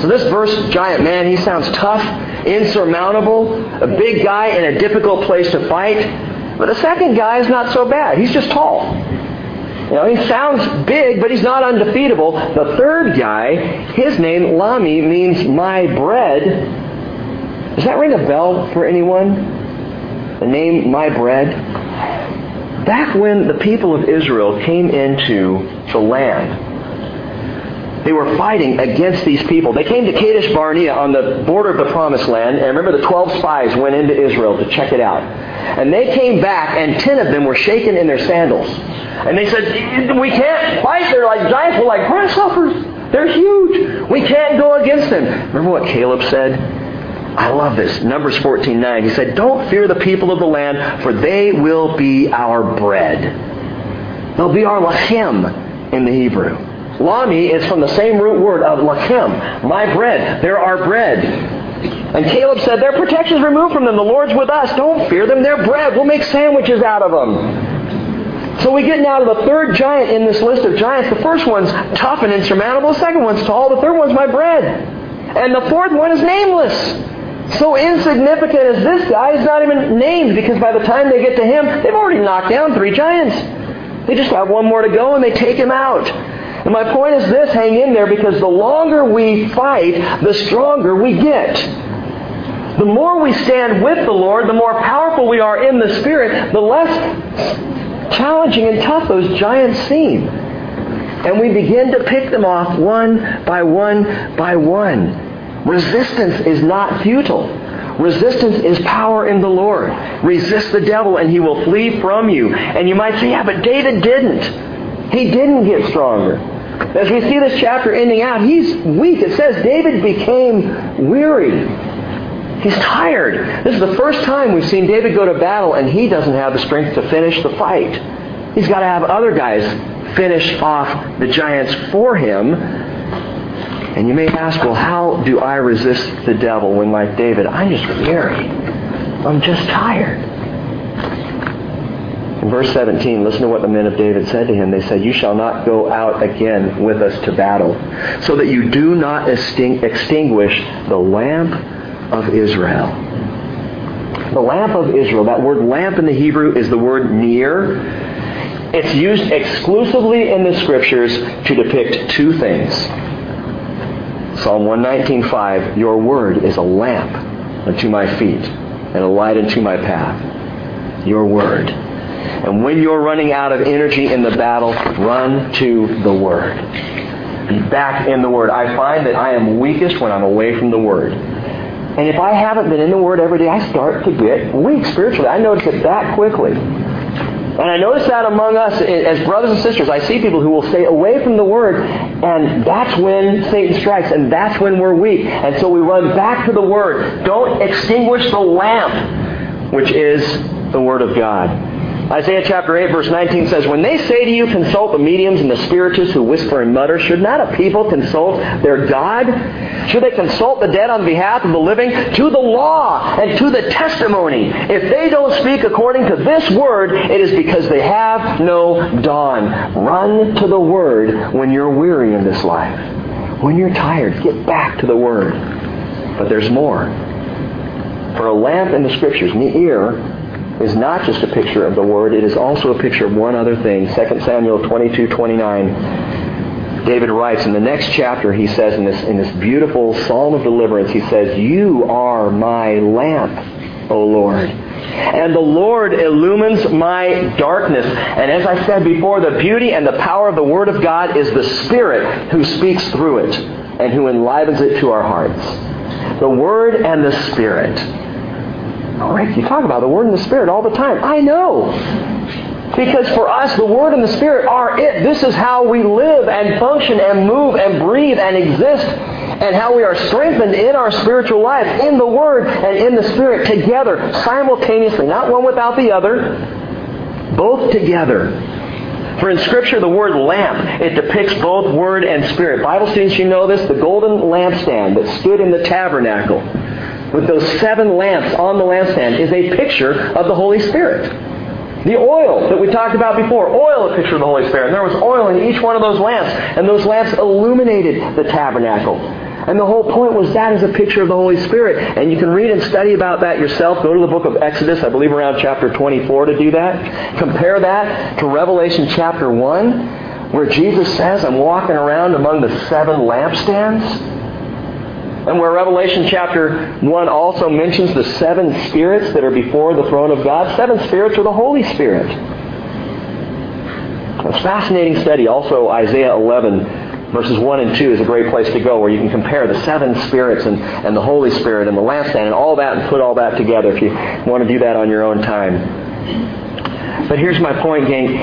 [SPEAKER 1] So this verse, giant man, he sounds tough, insurmountable, a big guy in a difficult place to fight. But the second guy is not so bad. He's just tall. You know, he sounds big, but he's not undefeatable. The third guy, his name, Lahmi, means my bread. Does that ring a bell for anyone? The name my bread? Back when the people of Israel came into the land, they were fighting against these people. They came to Kadesh Barnea on the border of the Promised Land, and remember the 12 spies went into Israel to check it out. And they came back, and 10 of them were shaken in their sandals. And they said, we can't fight. They're like giants. We're like grasshoppers. They're huge. We can't go against them. Remember what Caleb said? I love this. Numbers 14:9. He said, "Don't fear the people of the land, for they will be our bread. They'll be our lachem in the Hebrew." Lahmi is from the same root word of lachem, my bread. They're our bread. And Caleb said, Their protection is removed from them. The Lord's with us. Don't fear them. They're bread. We'll make sandwiches out of them. So we get now to the third giant in this list of giants. The first one's tough and insurmountable. The second one's tall. The third one's my bread. And the fourth one is nameless. So insignificant as this guy is not even named because by the time they get to him, they've already knocked down three giants. They just have one more to go and they take him out. And my point is this hang in there because the longer we fight, the stronger we get. The more we stand with the Lord, the more powerful we are in the Spirit, the less challenging and tough those giants seem. And we begin to pick them off one by one by one. Resistance is not futile. Resistance is power in the Lord. Resist the devil and he will flee from you. And you might say, yeah, but David didn't. He didn't get stronger. As we see this chapter ending out, he's weak. It says David became weary. He's tired. This is the first time we've seen David go to battle and he doesn't have the strength to finish the fight. He's got to have other guys finish off the giants for him. And you may ask, well, how do I resist the devil when, like David, I'm just weary? I'm just tired. In verse 17, listen to what the men of David said to him. They said, You shall not go out again with us to battle, so that you do not extinguish the lamp of Israel. The lamp of Israel, that word lamp in the Hebrew is the word ner. It's used exclusively in the scriptures to depict two things. Psalm 119.5, Your word is a lamp unto my feet and a light unto my path. Your word. And when you're running out of energy in the battle, run to the Word. Be back in the Word. I find that I am weakest when I'm away from the Word. And if I haven't been in the Word every day, I start to get weak spiritually. I notice it that quickly. And I notice that among us eh, as brothers and sisters. I see people who will stay away from the Word, and that's when Satan strikes, and that's when we're weak. And so we run back to the Word. Don't extinguish the lamp, which is the Word of God. Isaiah chapter 8 verse 19 says, When they say to you, consult the mediums and the spiritists who whisper and mutter, should not a people consult their God? Should they consult the dead on behalf of the living? To the law and to the testimony. If they don't speak according to this word, it is because they have no dawn. Run to the word when you're weary in this life. When you're tired, get back to the word. But there's more. For a lamp in the scriptures, in the ear, is not just a picture of the Word, it is also a picture of one other thing. 2 Samuel 22, 29. David writes in the next chapter, he says in this, in this beautiful psalm of deliverance, he says, You are my lamp, O Lord. And the Lord illumines my darkness. And as I said before, the beauty and the power of the Word of God is the Spirit who speaks through it and who enlivens it to our hearts. The Word and the Spirit Oh, you talk about the Word and the Spirit all the time. I know. Because for us, the Word and the Spirit are it. This is how we live and function and move and breathe and exist and how we are strengthened in our spiritual life in the Word and in the Spirit together, simultaneously, not one without the other, both together. For in Scripture, the word lamp, it depicts both Word and Spirit. Bible students, you know this, the golden lampstand that stood in the tabernacle with those seven lamps on the lampstand is a picture of the Holy Spirit. The oil that we talked about before, oil a picture of the Holy Spirit. And there was oil in each one of those lamps, and those lamps illuminated the tabernacle. And the whole point was that is a picture of the Holy Spirit. And you can read and study about that yourself. Go to the book of Exodus, I believe around chapter 24 to do that. Compare that to Revelation chapter 1, where Jesus says, I'm walking around among the seven lampstands. And where Revelation chapter 1 also mentions the seven spirits that are before the throne of God, seven spirits are the Holy Spirit. A fascinating study. Also, Isaiah 11, verses 1 and 2 is a great place to go where you can compare the seven spirits and, and the Holy Spirit and the lampstand and all that and put all that together if you want to do that on your own time. But here's my point, gang.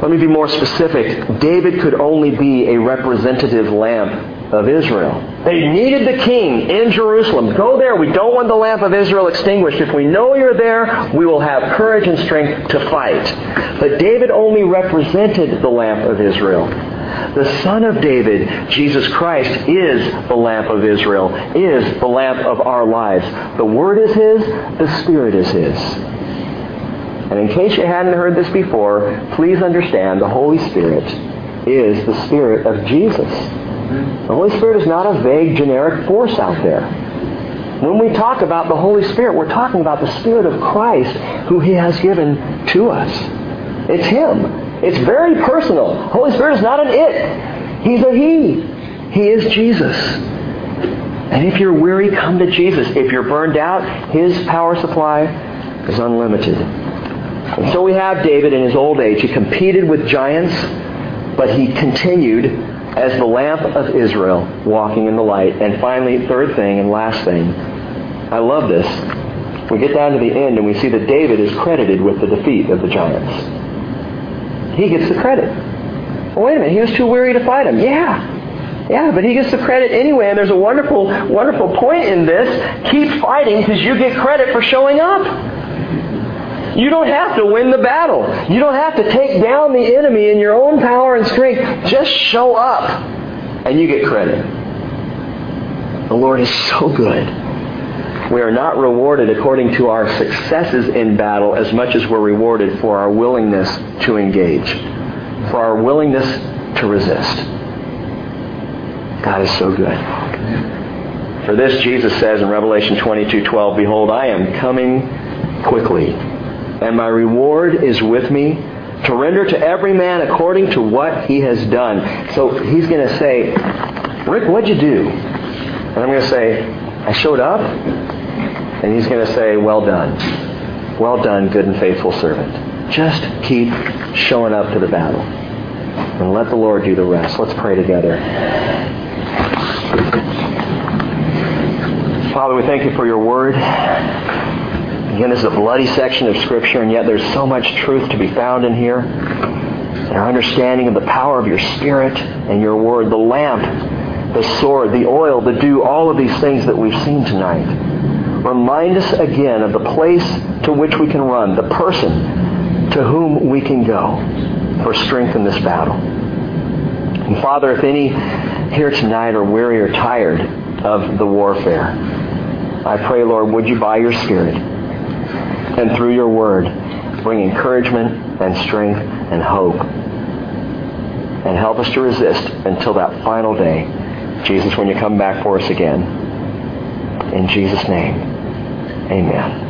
[SPEAKER 1] Let me be more specific. David could only be a representative lamp of Israel. They needed the king in Jerusalem. Go there. We don't want the lamp of Israel extinguished. If we know you're there, we will have courage and strength to fight. But David only represented the lamp of Israel. The Son of David, Jesus Christ, is the lamp of Israel, is the lamp of our lives. The Word is His, the Spirit is His. And in case you hadn't heard this before, please understand the Holy Spirit is the Spirit of Jesus. The Holy Spirit is not a vague, generic force out there. When we talk about the Holy Spirit, we're talking about the Spirit of Christ who He has given to us. It's Him. It's very personal. Holy Spirit is not an it. He's a He. He is Jesus. And if you're weary, come to Jesus. If you're burned out, His power supply is unlimited. And so we have David in his old age. He competed with giants but he continued as the lamp of Israel, walking in the light. And finally, third thing and last thing, I love this. We get down to the end and we see that David is credited with the defeat of the giants. He gets the credit. Well, wait a minute, he was too weary to fight them. Yeah. Yeah, but he gets the credit anyway, and there's a wonderful, wonderful point in this. Keep fighting because you get credit for showing up. You don't have to win the battle. You don't have to take down the enemy in your own power and strength. Just show up, and you get credit. The Lord is so good. We are not rewarded according to our successes in battle as much as we're rewarded for our willingness to engage, for our willingness to resist. God is so good. For this, Jesus says in Revelation 22:12, Behold, I am coming quickly, and my reward is with me to render to every man according to what he has done. So he's going to say, Rick, what'd you do? And I'm going to say, I showed up. And he's going to say, Well done. Well done, good and faithful servant. Just keep showing up to the battle. And let the Lord do the rest. Let's pray together. Father, we thank you for your word. Again, this is a bloody section of Scripture, and yet there's so much truth to be found in here. Our understanding of the power of your Spirit and your word, the lamp, the sword, the oil, the dew, all of these things that we've seen tonight. Remind us again of the place to which we can run, the person to whom we can go for strength in this battle. And Father, if any here tonight are weary or tired of the warfare, I pray, Lord, would you by your Spirit and through your word bring encouragement and strength and hope and help us to resist until that final day. Jesus, when you come back for us again. In Jesus' name, amen.